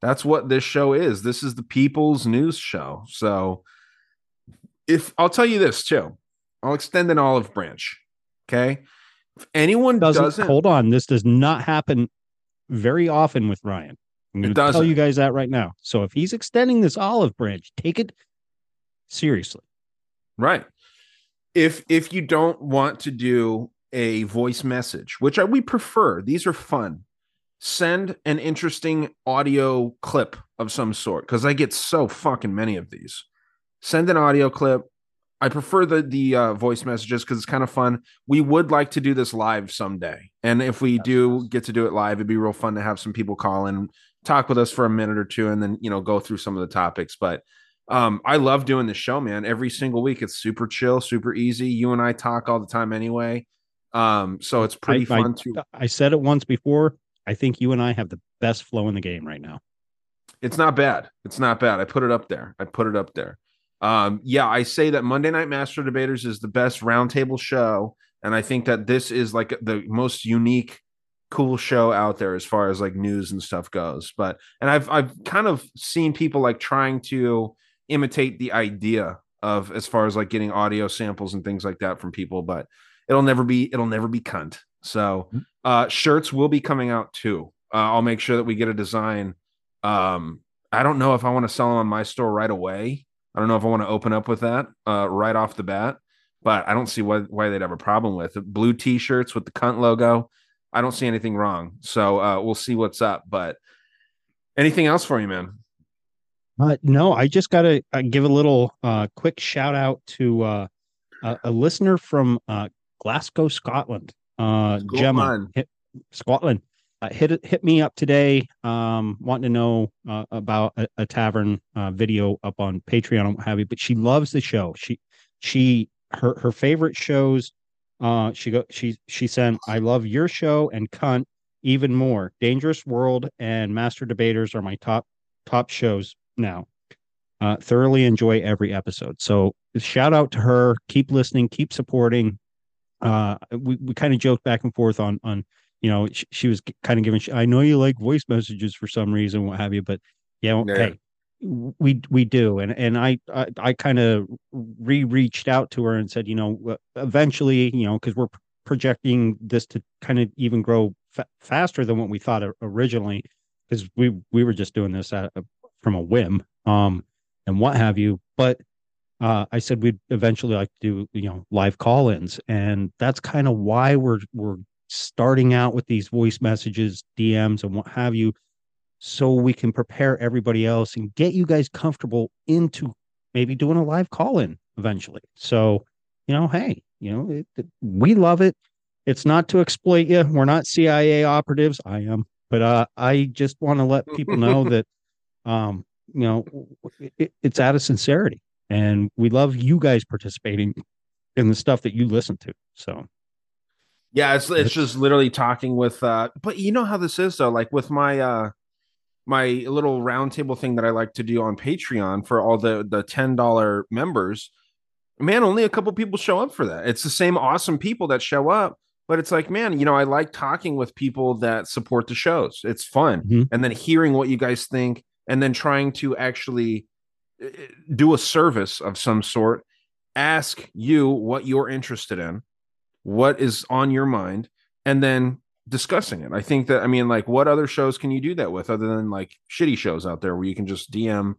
That's what this show is. This is the people's news show. So, if I'll tell you this too, I'll extend an olive branch. Okay. If anyone Doesn't, doesn't, hold on. This does not happen very often with Ryan. I'm going to tell you guys that right now. So if he's extending this olive branch, take it seriously. Right. If if you don't want to do a voice message, which I, we prefer, these are fun. Send an interesting audio clip of some sort because I get so fucking many of these. Send an audio clip. I prefer the the uh, voice messages because it's kind of fun. We would like to do this live someday, and if we do get to do it live, it'd be real fun to have some people call and talk with us for a minute or two, and then you know go through some of the topics. But um, I love doing the show, man. Every single week, it's super chill, super easy. You and I talk all the time anyway, um, so it's pretty I, I- fun to. I said it once before. I think you and I have the best flow in the game right now. It's not bad. It's not bad. I put it up there. I put it up there. Um, yeah, I say that Monday Night Master Debaters is the best roundtable show, and I think that this is like the most unique, cool show out there as far as like news and stuff goes. But and I've I've kind of seen people like trying to imitate the idea of as far as like getting audio samples and things like that from people, but it'll never be it'll never be cunt. So uh shirts will be coming out too. Uh, I'll make sure that we get a design. Um, I don't know if I want to sell them on my store right away. I don't know if I want to open up with that uh, right off the bat, but I don't see why why they'd have a problem with it. Blue T-shirts with the cunt logo. I don't see anything wrong. So uh, we'll see what's up. But anything else for you, man? Uh, no, I just got to uh, give a little uh, quick shout out to uh, a, a listener from uh, Glasgow, Scotland. Uh, Gemma. Scotland, uh, hit hit me up today, um, wanting to know uh, about a, a tavern uh, video up on Patreon and what have you. But she loves the show. She she her her favorite shows. Uh, she go she she sent I love your show and cunt even more. Dangerous World and Master Debaters are my top top shows now. Uh, thoroughly enjoy every episode. So shout out to her. Keep listening. Keep supporting. Uh, we we kind of joked back and forth on on you know she, she was kind of giving. I know you like voice messages for some reason, what have you, but yeah, okay. We we do, and and I I, I kind of re reached out to her and said, you know, eventually, you know, because we're projecting this to kind of even grow fa- faster than what we thought originally, because we we were just doing this at, from a whim, um, and what have you. But uh, I said we'd eventually like to do you know live call-ins, and that's kind of why we're we're starting out with these voice messages, DMs, and what have you, so we can prepare everybody else and get you guys comfortable into maybe doing a live call-in eventually. So you know, hey, you know, it, it- we love it. It's not to exploit you. We're not CIA operatives. I am, but uh, I just want to let people know that, um, you know, it, it's out of sincerity, and we love you guys participating in the stuff that you listen to. So Yeah, it's it's just literally talking with uh but you know how this is though, like with my uh my little roundtable thing that I like to do on Patreon for all the the ten dollar members, man, only a couple people show up for that. It's the same awesome people that show up, but it's like, man, you know, I like talking with people that support the shows. It's fun, and then hearing what you guys think, and then trying to actually uh, do a service of some sort. Ask you what you're interested in, what is on your mind, and then discussing it. I think that I mean, like, what other shows can you do that with other than like shitty shows out there where you can just DM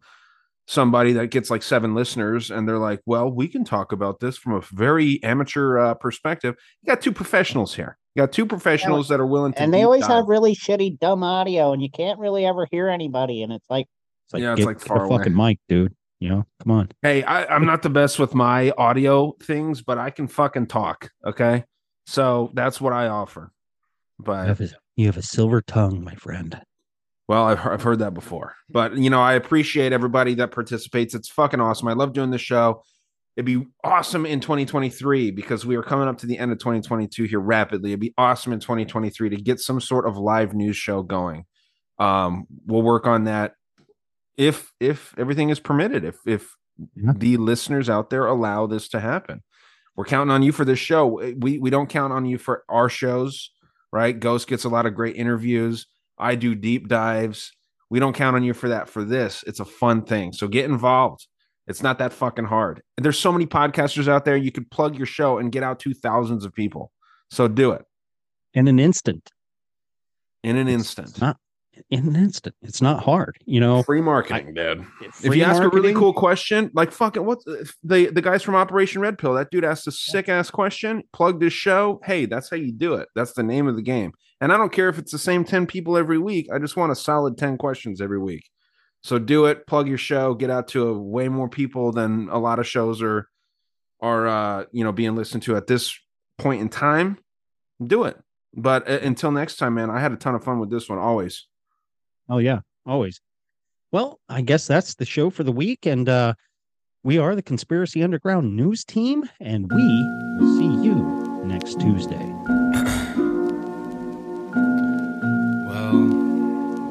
somebody that gets like seven listeners and they're like, well, we can talk about this from a very amateur uh, perspective. You got two professionals here. You got two professionals that are willing to. and they always dive. have really shitty dumb audio and you can't really ever hear anybody and it's like it's like, Yeah, it's like far away. fucking mic, dude. You know, come on. Hey, I, I'm not the best with my audio things, but I can fucking talk. Okay. So that's what I offer. You But have a, you have a silver tongue, my friend. Well, I've, I've heard that before, but you know, I appreciate everybody that participates. It's fucking awesome. I love doing this show. It'd be awesome in 2023 because we are coming up to the end of 2022 here rapidly. It'd be awesome in 2023 to get some sort of live news show going. Um, we'll work on that if if everything is permitted. If if the listeners out there allow this to happen, we're counting on you for this show. We we don't count on you for our shows, right? Ghost gets a lot of great interviews. I do deep dives. We don't count on you for that. For this, it's a fun thing. So get involved. It's not that fucking hard. And there's so many podcasters out there. You could plug your show and get out to thousands of people. So do it In an instant. in an instant. Not in an instant. It's not hard. You know, free marketing, dude. If free you ask a really cool question, like fucking what the the guys from Operation Red Pill, that dude asked a sick ass question, plugged his show. Hey, that's how you do it. That's the name of the game. And I don't care if it's the same 10 people every week. I just want a solid 10 questions every week. So do it, plug your show, get out to a, way more people than a lot of shows are are uh, you know, being listened to at this point in time. Do it. But uh, until next time, man, I had a ton of fun with this one always. Oh yeah, always. Well, I guess that's the show for the week, and uh, we are the Conspiracy Underground news team, and we will see you next Tuesday. Well,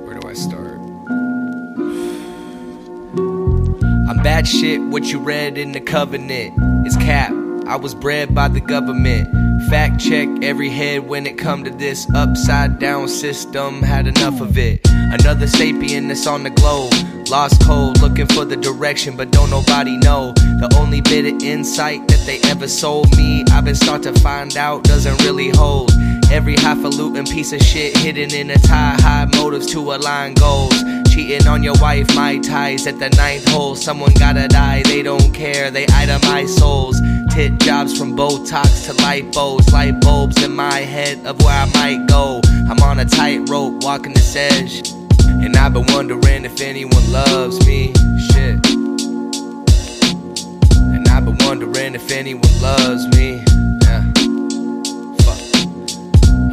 where do I start? I'm bad shit. What you read in the covenant is cap. I was bred by the government. Fact check every head when it come to this upside down system. Had enough of it. Another sapien that's on the globe. Lost cold, looking for the direction, but don't nobody know. The only bit of insight that they ever sold me, I've been start to find out doesn't really hold. Every highfalutin piece of shit hidden in a tie, high motives to align goals. cheating on your wife. My ties at the ninth hole. Someone gotta die. They don't care. They itemize souls. Tit jobs from Botox to lipos. Light bulbs in my head of where I might go. I'm on a tightrope walking this edge. And I've been wondering if anyone loves me. Shit. And I've been wondering if anyone loves me.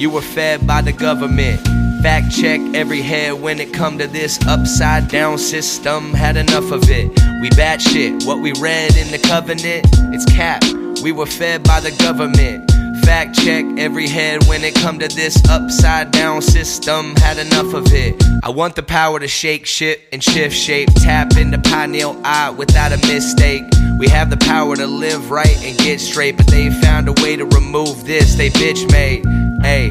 You were fed by the government. Fact check every head when it come to this upside down system. Had enough of it. We bad shit. What we read in the covenant, it's cap. We were fed by the government. Fact check every head when it come to this upside down system. Had enough of it. I want the power to shake shit and shift shape. Tap into pineal eye without a mistake. We have the power to live right and get straight, but they found a way to remove this. They bitch made. Hey,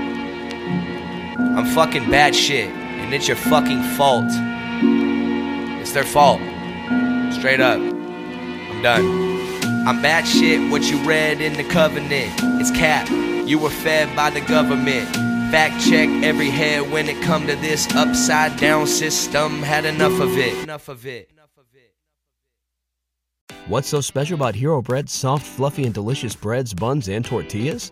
I'm fucking bad shit, and it's your fucking fault. It's their fault. Straight up. I'm done. I'm bad shit, what you read in the covenant. It's cap. You were fed by the government. Fact check every head when it come to this upside down system. Had enough of it. Enough of it. What's so special about Hero Bread's soft, fluffy, and delicious breads, buns, and tortillas?